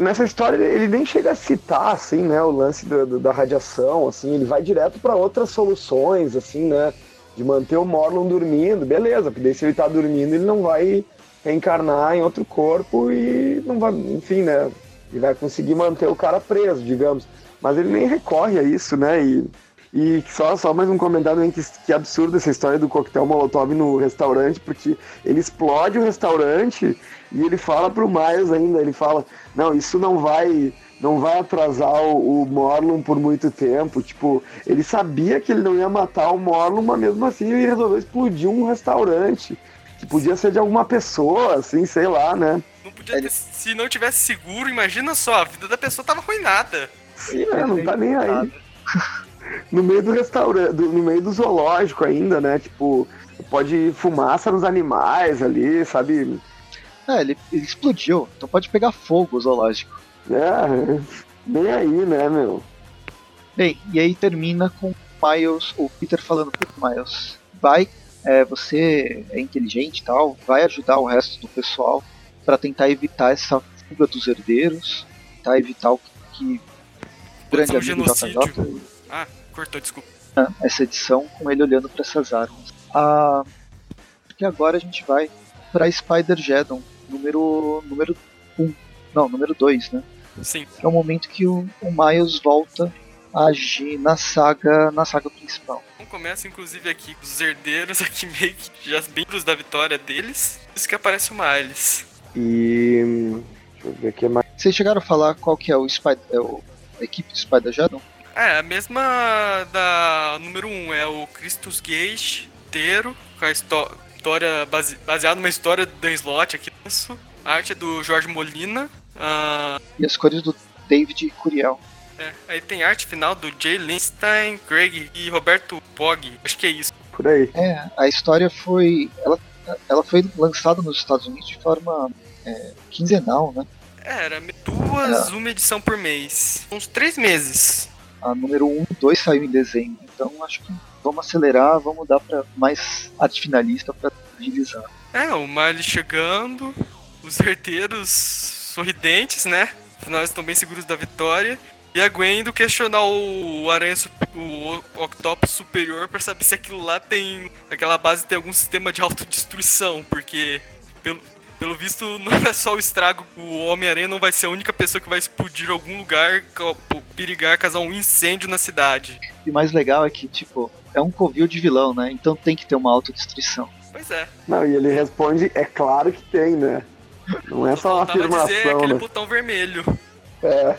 Nessa história ele nem chega a citar, assim, né, o lance do, da radiação, assim, ele vai direto para outras soluções, assim, né, de manter o Morlun dormindo, beleza, porque daí se ele tá dormindo, ele não vai reencarnar em outro corpo e não vai, enfim, né? Ele vai conseguir manter o cara preso, digamos. Mas ele nem recorre a isso, né? E, E só, só mais um comentário hein, que, que absurdo essa história do coquetel Molotov no restaurante, porque ele explode o restaurante e ele fala pro Miles ainda, ele fala, não, isso não vai não vai atrasar o, o Morlun por muito tempo. Tipo, ele sabia que ele não ia matar o Morlun, mas mesmo assim ele resolveu explodir um restaurante. Que podia ser de alguma pessoa, assim, sei lá, né? Não podia ter, se não tivesse seguro, imagina só, a vida da pessoa tava arruinada. Sim, né? Não tá nem aí. no meio do restaurante, no meio do zoológico ainda, né? Tipo, pode fumaça nos animais ali, sabe? É, ele, ele explodiu, então pode pegar fogo o zoológico. É, nem aí, né, meu? Bem, e aí termina com Miles, o Peter falando pro Miles, vai, é, você é inteligente e tal, vai ajudar o resto do pessoal para tentar evitar essa fuga dos herdeiros, tentar evitar o que, que grande amigo JJ. Ah, cortou, desculpa. Essa edição com ele olhando para essas armas. Ah, porque agora a gente vai para Spider-Geddon, número número 1. Um. Não, número 2, né? Sim. É o momento que o, o Miles volta a agir na saga, na saga principal. Começa inclusive aqui os herdeiros aqui meio que já bem da vitória deles. Isso que aparece o Miles. E deixa eu ver aqui mais. Vocês chegaram a falar qual que é o, Spider, é o a equipe do Spider Geddon? É, a mesma da número 1, um, é o Christus Gage inteiro, com a história base, baseada numa história do Dan Slott aqui. A arte é do Jorge Molina, Uh... E as cores do David Curiel. É, aí tem arte final do Jay Lindstein, Greg e Roberto Pog. Acho que é isso. Por aí. É, a história foi. Ela, ela foi lançada nos Estados Unidos de forma é, quinzenal, né? É, era duas, uma edição por mês. Uns três meses. A número 1 um, e 2 saiu em dezembro. Então acho que vamos acelerar, vamos dar para mais arte finalista para agilizar. É, o Miley chegando, os herdeiros sorridentes, né? Afinal, eles estão bem seguros da vitória. E a Gwen indo questionar o Aranha, o Octopus superior para saber se aquilo lá tem. aquela base tem algum sistema de autodestruição, porque pelo, pelo visto não é só o estrago, o Homem-Aranha não vai ser a única pessoa que vai explodir algum lugar, perigar, causar um incêndio na cidade. E o mais legal é que, tipo, é um covil de vilão, né? Então tem que ter uma autodestruição. Pois é. Não, e ele responde, é claro que tem, né? Não é só uma afirmação. Dizer, aquele né? botão vermelho. É.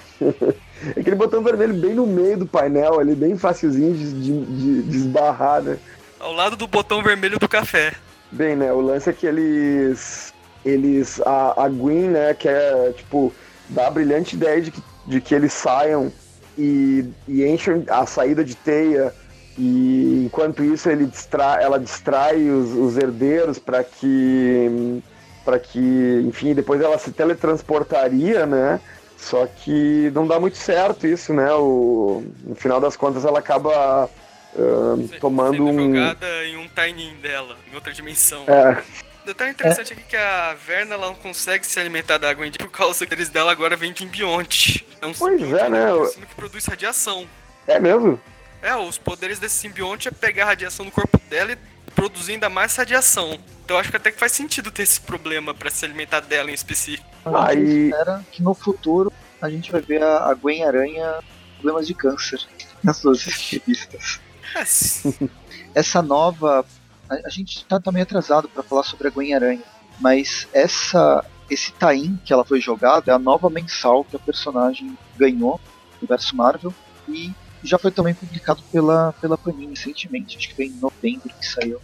Aquele botão vermelho bem no meio do painel ali, bem facilzinho de, de, de esbarrar, né? Ao lado do botão vermelho do café. Bem, né? O lance é que eles. Eles. A, a Gwen, né, que é, tipo, dá a brilhante ideia de que, de que eles saiam e, e enchem a saída de teia. E enquanto isso ele distrai, ela distrai os, os herdeiros para que para que, enfim, depois ela se teletransportaria, né? Só que não dá muito certo isso, né? O, no final das contas ela acaba uh, tomando Sendo um. jogada em um tiny dela, em outra dimensão. É. Detalhe interessante é. aqui que a Verna ela não consegue se alimentar da água por causa que eles dela agora vêm de simbionte. É um pois é, né? que produz radiação. É mesmo? É, os poderes desse simbionte é pegar a radiação do corpo dela e produzir ainda mais radiação. Então acho que até que faz sentido ter esse problema para se alimentar dela em específico. A gente espera que no futuro a gente vai ver a Gwen Aranha problemas de câncer nas suas revistas. É. essa nova. A, a gente tá, tá meio atrasado para falar sobre a Gwen Aranha, mas essa esse tain que ela foi jogada é a nova mensal que a personagem ganhou no universo Marvel e já foi também publicado pela, pela Panini recentemente, acho que foi em novembro que saiu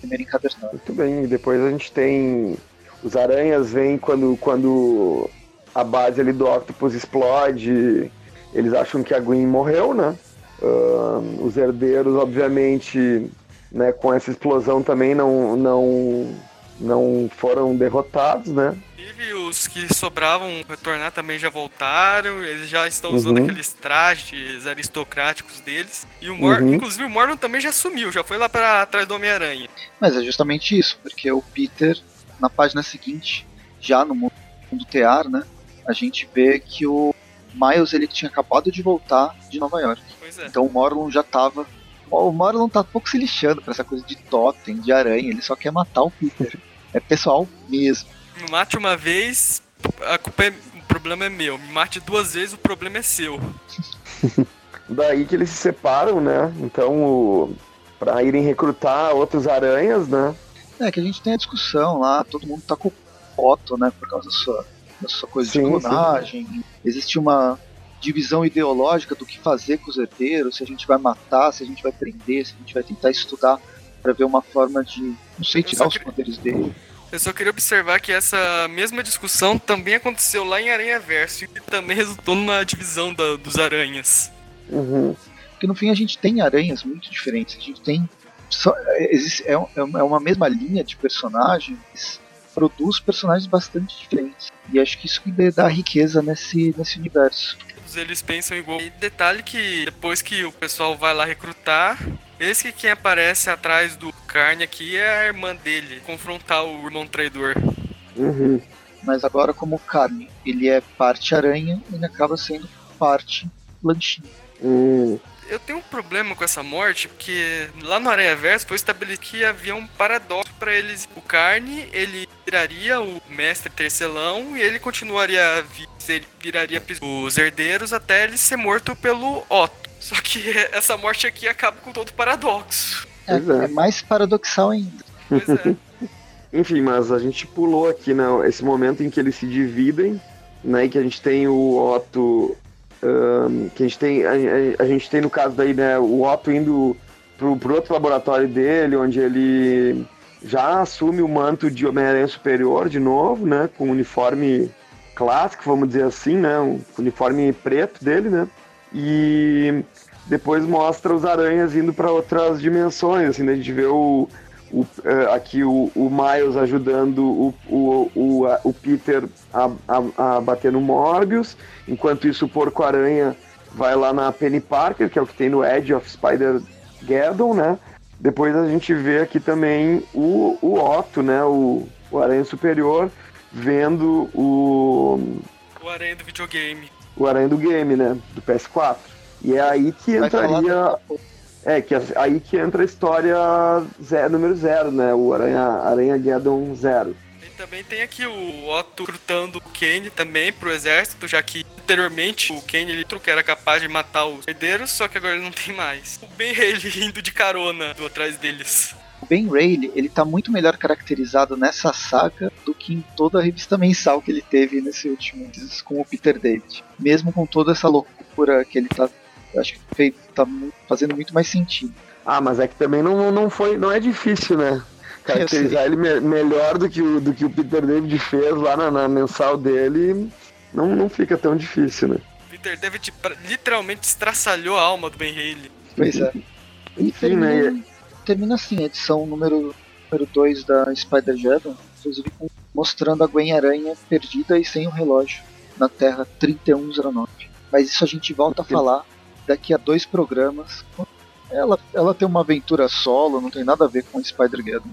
primeiro encadernado. Muito bem, e depois a gente tem. Os aranhas vêm quando, quando a base ali do Octopus explode. Eles acham que a Gwen morreu, né? Uh, os herdeiros, obviamente, né, com essa explosão também não, não, não foram derrotados, né? Os que sobravam retornar também já voltaram, eles já estão usando uhum. aqueles trajes aristocráticos deles. E o Mor uhum. inclusive o Mormon também já sumiu, já foi lá para trás do Homem-Aranha. Mas é justamente isso, porque o Peter, na página seguinte, já no mundo tear, né, a gente vê que o Miles ele tinha acabado de voltar de Nova York. É. Então o Morlun já tava. O Morlun tá pouco se lixando pra essa coisa de totem, de aranha, ele só quer matar o Peter. É pessoal mesmo. Me mate uma vez, a culpa é, o problema é meu. Me mate duas vezes, o problema é seu. daí que eles se separam, né? Então, para irem recrutar outros aranhas, né? É que a gente tem a discussão lá, todo mundo tá com foto, né, por causa da sua, da sua coisa sim, de clonagem. Sim. Existe uma divisão ideológica do que fazer com os herdeiros, se a gente vai matar, se a gente vai prender, se a gente vai tentar estudar para ver uma forma de, não sei, tirar os poderes dele. Eu só queria observar que essa mesma discussão também aconteceu lá em Aranha Verso e também resultou numa divisão da, dos aranhas. Uhum. Porque no fim a gente tem aranhas muito diferentes. A gente tem. Só, existe, é, é uma mesma linha de personagens, produz personagens bastante diferentes. E acho que isso que dá riqueza nesse, nesse universo eles pensam igual. E detalhe que depois que o pessoal vai lá recrutar, esse que quem aparece atrás do Carne aqui é a irmã dele, confrontar o irmão traidor. Uhum. Mas agora como Carne, ele é parte aranha, ele acaba sendo parte lanchinho. Uhum. Eu tenho um problema com essa morte, porque lá no Aranha Verso foi estabelecido que havia um paradoxo para eles. O Carne, ele viraria o mestre tercelão e ele continuaria viraria os herdeiros até ele ser morto pelo Otto. Só que essa morte aqui acaba com todo o paradoxo. É, é. é mais paradoxal ainda. Pois é. Enfim, mas a gente pulou aqui né, esse momento em que eles se dividem, né? E que a gente tem o Otto um, que a gente tem, a, a, gente tem no caso daí, né, o Otto indo pro, pro outro laboratório dele, onde ele já assume o manto de Homem-Aranha Superior de novo, né, com o uniforme clássico, vamos dizer assim, né, o uniforme preto dele, né, e depois mostra os aranhas indo para outras dimensões, assim, né, a gente vê o, o, é, aqui o, o, Miles ajudando o, o, o, o Peter a, a, a, bater no Morbius, enquanto isso o Porco-Aranha vai lá na Penny Parker, que é o que tem no Edge of Spider-Geddon, né? Depois a gente vê aqui também o, o Otto, né? O, o Aranha Superior, vendo o... O Aranha do videogame. O Aranha do game, né? Do PS4. E é aí que entraria... É, que aí que entra a história zero, número zero, né? O Aranha, Aranha Geddon Zero. E também tem aqui o Otto recrutando o Kane também pro exército, já que anteriormente o Kane ele que era capaz de matar os herdeiros, só que agora ele não tem mais. O Ben Haley indo de carona do atrás deles. O Ben Rayleigh, ele tá muito melhor caracterizado nessa saga do que em toda a revista mensal que ele teve nesse último com o Peter David. Mesmo com toda essa loucura que ele tá eu acho que tá fazendo muito mais sentido. Ah, mas é que também não, não foi, não é difícil, né? Caracterizar ele me melhor do que, o, do que o Peter David fez lá na, na mensal dele, não, não fica tão difícil, né? Peter David literalmente estraçalhou a alma do Ben Haley. Pois é. Enfim, termina, né? Termina assim a edição número 2 da Spider-Geddon, inclusive mostrando a Gwen-Aranha perdida e sem o relógio na Terra 3109. Mas isso a gente volta a falar daqui a dois programas. Ela, ela tem uma aventura solo, não tem nada a ver com Spider-Geddon.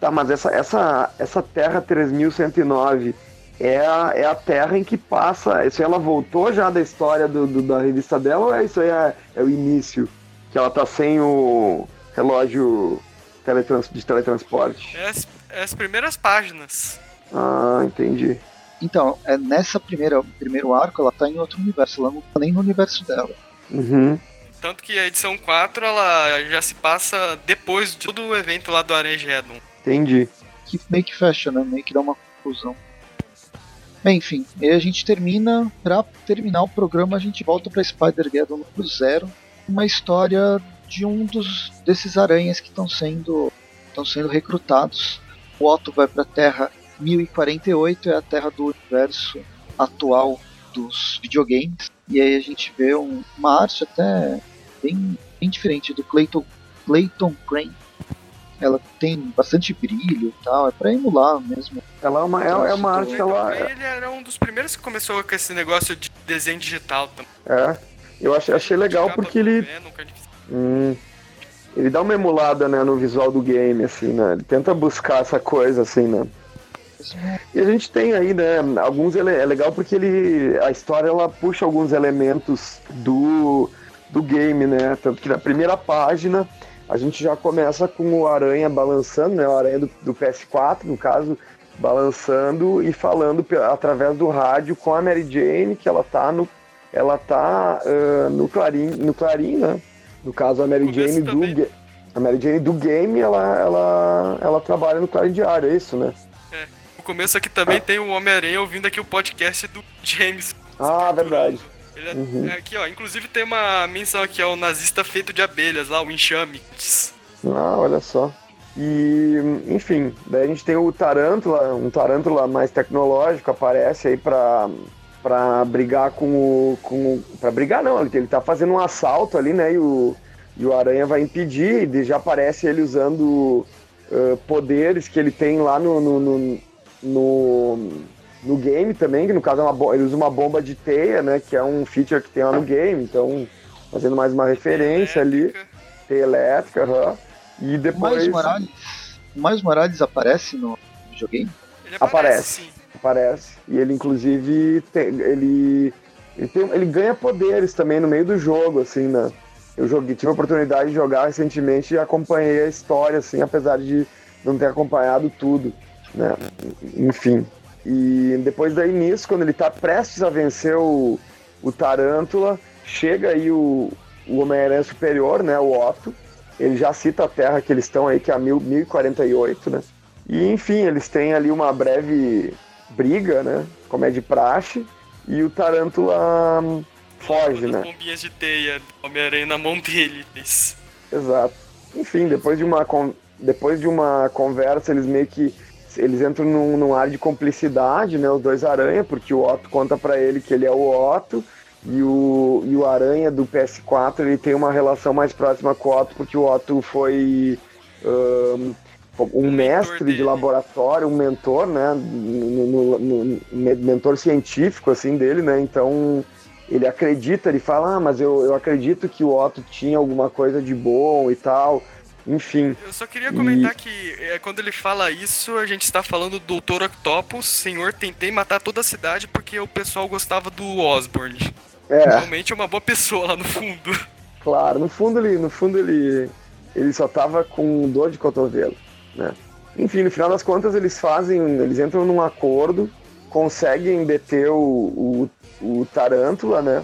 Tá, mas essa, essa, essa Terra 3109 é a, é a Terra em que passa. Isso ela voltou já da história do, do da revista dela ou é isso aí é, é, o início? Que ela tá sem o relógio teletrans, de teletransporte? É as, é as primeiras páginas. Ah, entendi. Então, é nessa primeira primeiro arco, ela tá em outro universo, ela não tá nem no universo dela. Uhum. Tanto que a edição 4 ela já se passa depois de todo o evento lá do Armageddon. Entendi. Que meio que fecha, né? Meio que dá uma conclusão. Bem, enfim, e a gente termina. Pra terminar o programa, a gente volta pra Spider-Geddon no zero. Uma história de um dos desses aranhas que estão sendo, estão sendo recrutados. O Otto vai pra Terra 1048, é a Terra do universo atual dos videogames. E aí a gente vê um, uma arte até bem, bem diferente do Clayton, Clayton Crane. Ela tem bastante brilho e tal, é pra emular mesmo. Ela é uma, é, é uma arte que ela. Ele era um dos primeiros que começou com esse negócio de desenho digital também. É, eu achei, achei legal porque ele. Hum, ele dá uma emulada né, no visual do game, assim, né? Ele tenta buscar essa coisa, assim, né? E a gente tem aí, né, alguns é legal porque ele a história ela puxa alguns elementos do do game, né? Tanto que na primeira página a gente já começa com o aranha balançando, né, o aranha do, do PS4, no caso, balançando e falando através do rádio com a Mary Jane que ela tá no ela tá uh, no Clarim, no Clarim, né? No caso a Mary Jane do a Mary Jane do game, ela, ela, ela trabalha no Clarim Diário, é isso, né? É. Começo aqui também tem o Homem-Aranha ouvindo aqui o podcast do James. Ah, verdade. É, uhum. é, aqui, ó, inclusive tem uma menção aqui ao nazista feito de abelhas lá, o enxame. Ah, olha só. E, enfim, daí a gente tem o Tarântula, um Tarântula mais tecnológico, aparece aí pra, pra brigar com o. Com, pra brigar não, ele tá fazendo um assalto ali, né? E o, e o Aranha vai impedir, e já aparece ele usando uh, poderes que ele tem lá no, no, no, no, no game também, que no caso é uma, ele usa uma bomba de teia, né? Que é um feature que tem lá no game, então fazendo mais uma referência ali. Teia elétrica, uhum. E depois. O Morales, o Morales aparece no videogame? Ele aparece, aparece, aparece. E ele, inclusive, tem, ele, ele, tem, ele ganha poderes também no meio do jogo, assim, né? Eu joguei, tive a oportunidade de jogar recentemente e acompanhei a história, assim, apesar de não ter acompanhado tudo, né? Enfim. E depois daí nisso, quando ele tá prestes a vencer o, o Tarântula, chega aí o, o Homem-Aranha Superior, né? O Otto, ele já cita a Terra que eles estão aí, que é a 1048, né? E enfim, eles têm ali uma breve briga, né? Como é de praxe, e o Tarântula hum, foge, né? bombinhas de teia Homem-Aranha na mão deles. Exato. Enfim, depois de uma, depois de uma conversa, eles meio que eles entram num, num ar de cumplicidade, né? Os dois aranha, porque o Otto conta para ele que ele é o Otto e o, e o Aranha do PS4 ele tem uma relação mais próxima com o Otto, porque o Otto foi um, um mestre de laboratório, um mentor, né? No, no, no, mentor científico assim dele, né? Então ele acredita, ele fala, ah, mas eu, eu acredito que o Otto tinha alguma coisa de bom e tal. Enfim. Eu só queria comentar e... que é, quando ele fala isso, a gente está falando do Dr. Octopus, senhor, tentei matar toda a cidade porque o pessoal gostava do Osborne. É. Realmente é uma boa pessoa lá no fundo. Claro, no fundo ele, no fundo ele, ele só tava com dor de cotovelo, né? Enfim, no final das contas eles fazem, eles entram num acordo, conseguem deter o, o, o Tarântula, né?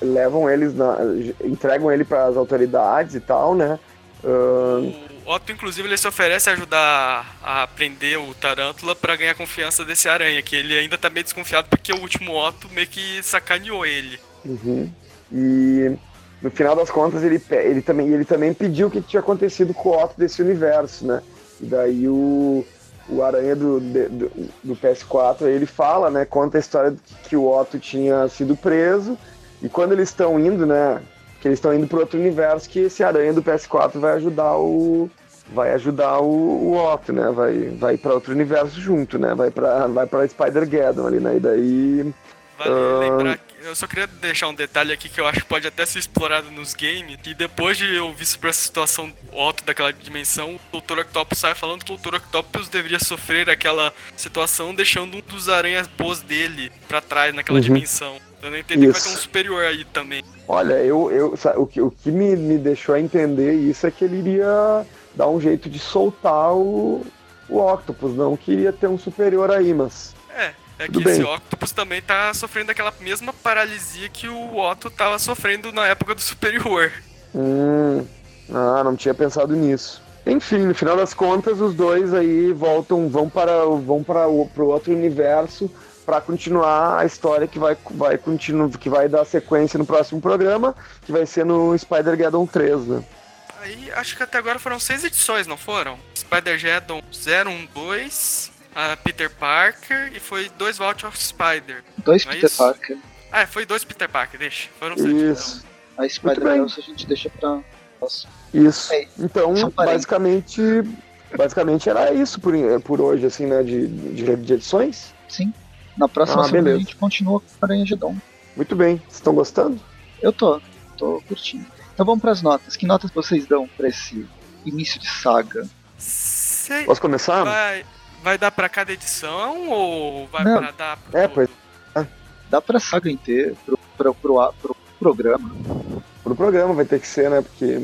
Levam eles na, entregam ele para as autoridades e tal, né? Uh... O Otto, inclusive, ele se oferece a ajudar a prender o Tarântula para ganhar confiança desse aranha, que ele ainda tá meio desconfiado porque o último Otto meio que sacaneou ele. Uhum. E no final das contas ele, ele, também, ele também pediu o que tinha acontecido com o Otto desse universo, né? E daí o, o Aranha do, do, do PS4 ele fala, né? Conta a história de que o Otto tinha sido preso e quando eles estão indo, né? Que eles estão indo para outro universo que esse aranha do PS4 vai ajudar o vai ajudar o, o Otto, né? Vai vai para outro universo junto, né? Vai para vai para Spider-Geddon ali, né? E daí Vale uh... lembrar eu só queria deixar um detalhe aqui que eu acho que pode até ser explorado nos games. E depois de eu vir sobre essa situação Otto daquela dimensão, o Dr. Octopus sai falando que o Dr. Octopus deveria sofrer aquela situação, deixando um dos aranhas boas dele para trás naquela uhum. dimensão. Eu não entendi que vai ter um superior aí também. Olha, eu, eu, o que, o que me, me deixou a entender isso é que ele iria dar um jeito de soltar o, o Octopus, não queria ter um superior aí, mas. É, é que esse Octopus também tá sofrendo aquela mesma paralisia que o Otto tava sofrendo na época do superior. Hum. Ah, não tinha pensado nisso. Enfim, no final das contas, os dois aí voltam, vão para, vão para o pro outro universo para continuar a história que vai, vai, continu, que vai dar sequência no próximo programa, que vai ser no Spider-Geddon 3, né? Aí, acho que até agora foram seis edições, não foram? Spider-Geddon 012, a Peter Parker e foi dois Vault of Spider. Dois é Peter isso? Parker. Ah, foi dois Peter Parker, deixa. Foram seis. Isso. Então. A Spider-Man a gente deixa pra... Nossa. Isso. É, então, basicamente, basicamente era isso por, por hoje, assim, né, de, de, de edições. Sim. Na próxima ah, semana a gente continua com o Aranha Gedon. Muito bem. Vocês estão gostando? Eu tô. Tô curtindo. Então vamos para as notas. Que notas vocês dão para esse início de saga? Sei. Posso começar? Vai, vai dar para cada edição ou vai para dar pro... É, pois. É. Dá para saga inteira, pro, pro, pro, pro, programa. Pro programa vai ter que ser, né? Porque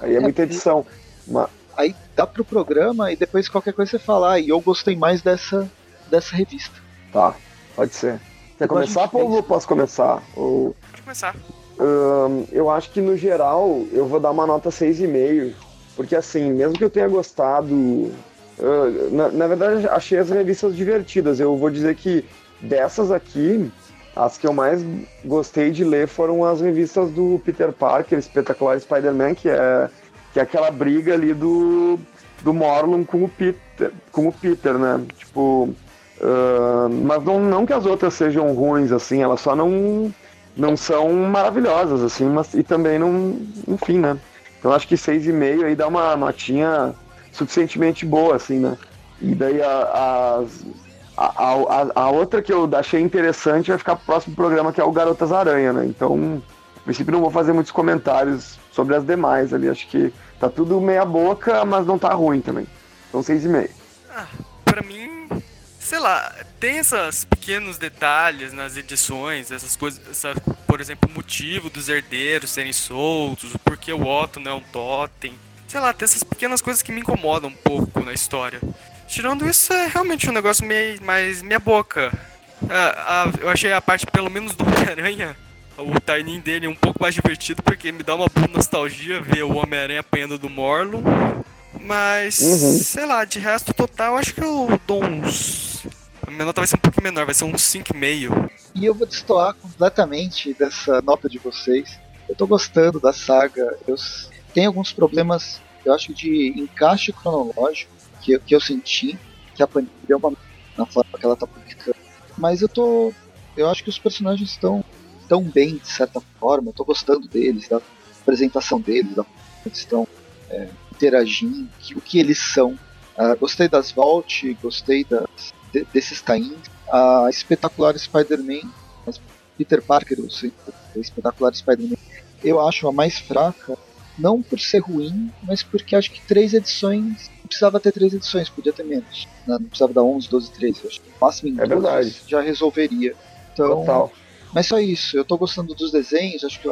aí é, é muita edição. Uma... Aí dá pro programa e depois qualquer coisa você falar. E eu gostei mais dessa, dessa revista. Tá. Pode ser. Quer começar, ou posso começar? Ou... começar. eu acho que no geral eu vou dar uma nota 6,5. Porque assim, mesmo que eu tenha gostado. Uh, na, na verdade, achei as revistas divertidas. Eu vou dizer que dessas aqui, as que eu mais gostei de ler foram as revistas do Peter Parker, Espetacular Spider-Man, que é, que é aquela briga ali do, do Morlun com o Peter, com o Peter né? Tipo. Mas não, não que as outras sejam ruins, assim, elas só não, não são maravilhosas, assim, mas e também não. Enfim, né? Então acho que 6,5 aí dá uma notinha suficientemente boa, assim, né? E daí a, a, a, a, outra que eu achei interessante vai ficar pro próximo programa, que é o Garotas Aranha, né? Então, a princípio não vou fazer muitos comentários sobre as demais ali. Acho que tá tudo meia boca, mas não tá ruim também. Então, seis e meio. Ah, pra mim, sei lá, tem esses pequenos detalhes nas edições, essas coisas, essa, por exemplo, o motivo dos herdeiros serem soltos, o porquê o Otto não é um totem. Sei lá, tem essas pequenas coisas que me incomodam um pouco na história. Tirando isso, é realmente um negócio meio mais minha boca. Ah, ah, eu achei a parte, pelo menos, do Homem-Aranha, o timing dele um pouco mais divertido, porque me dá uma boa nostalgia ver o Homem-Aranha apanhando do Morlo. Mas, uhum. sei lá, de resto total, acho que eu dou uns. A minha nota vai ser um pouco menor, vai ser uns 5,5. E eu vou destoar completamente dessa nota de vocês. Eu tô gostando da saga. Eu tenho alguns problemas, eu acho, de encaixe cronológico que, que eu senti que a Panini deu uma na forma que ela tá publicando. Mas eu tô. Eu acho que os personagens estão tão bem, de certa forma. Eu tô gostando deles, da apresentação deles, da eles estão é, interagindo, que, o que eles são. Uh, gostei das Vault, gostei das, de, desses tains. A espetacular Spider-Man, Peter Parker, o espetacular Spider-Man, eu acho a mais fraca, não por ser ruim, mas porque acho que três edições não precisava ter três edições, podia ter menos. Né? Não precisava dar 11, 12, 13. Acho que no máximo em é 12 já resolveria. Então, Total. Mas só isso, eu tô gostando dos desenhos, acho que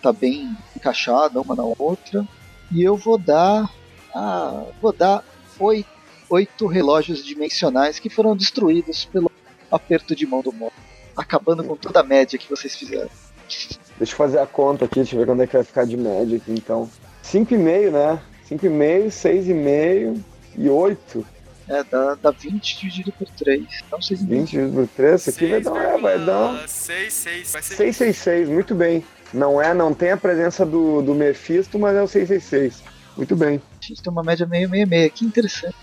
tá bem encaixada uma na outra. E eu vou dar. Ah, vou dar oito, oito relógios dimensionais que foram destruídos pelo aperto de mão do modo. Acabando com toda a média que vocês fizeram. Deixa eu fazer a conta aqui, deixa eu ver quando é que vai ficar de média aqui então. 5,5, né? 5,5, 6,5 e 8. É, dá, dá 20 dividido por 3. Então 6,5. 20 dividido por 3, isso aqui vai dar, é, vai dar 6, 6, vai ser 666, muito bem. Não é, não tem a presença do, do Mephisto, mas é o 666. Muito bem. A gente tem uma média meio meio meio, que interessante.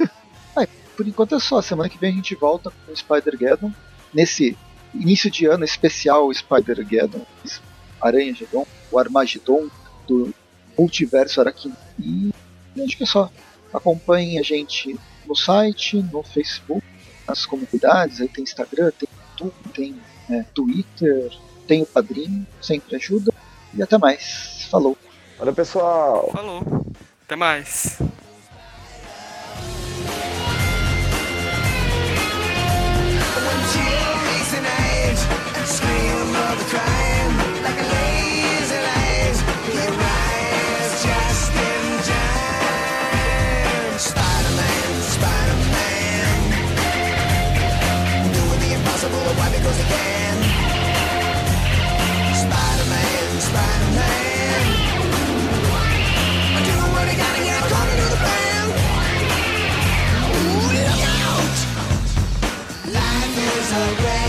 ah, por enquanto é só, semana que vem a gente volta com o Spider-Geddon. Nesse início de ano especial Spider-Geddon, Aranha-Geddon, o Armagedon do multiverso Araquim. E acho que é só. Acompanhe a gente no site, no Facebook, nas comunidades, aí tem Instagram, tem YouTube, tem é, Twitter, tem o Padrinho, sempre ajuda. E até mais. Falou. Valeu, pessoal. Falou. Até mais. as a rain.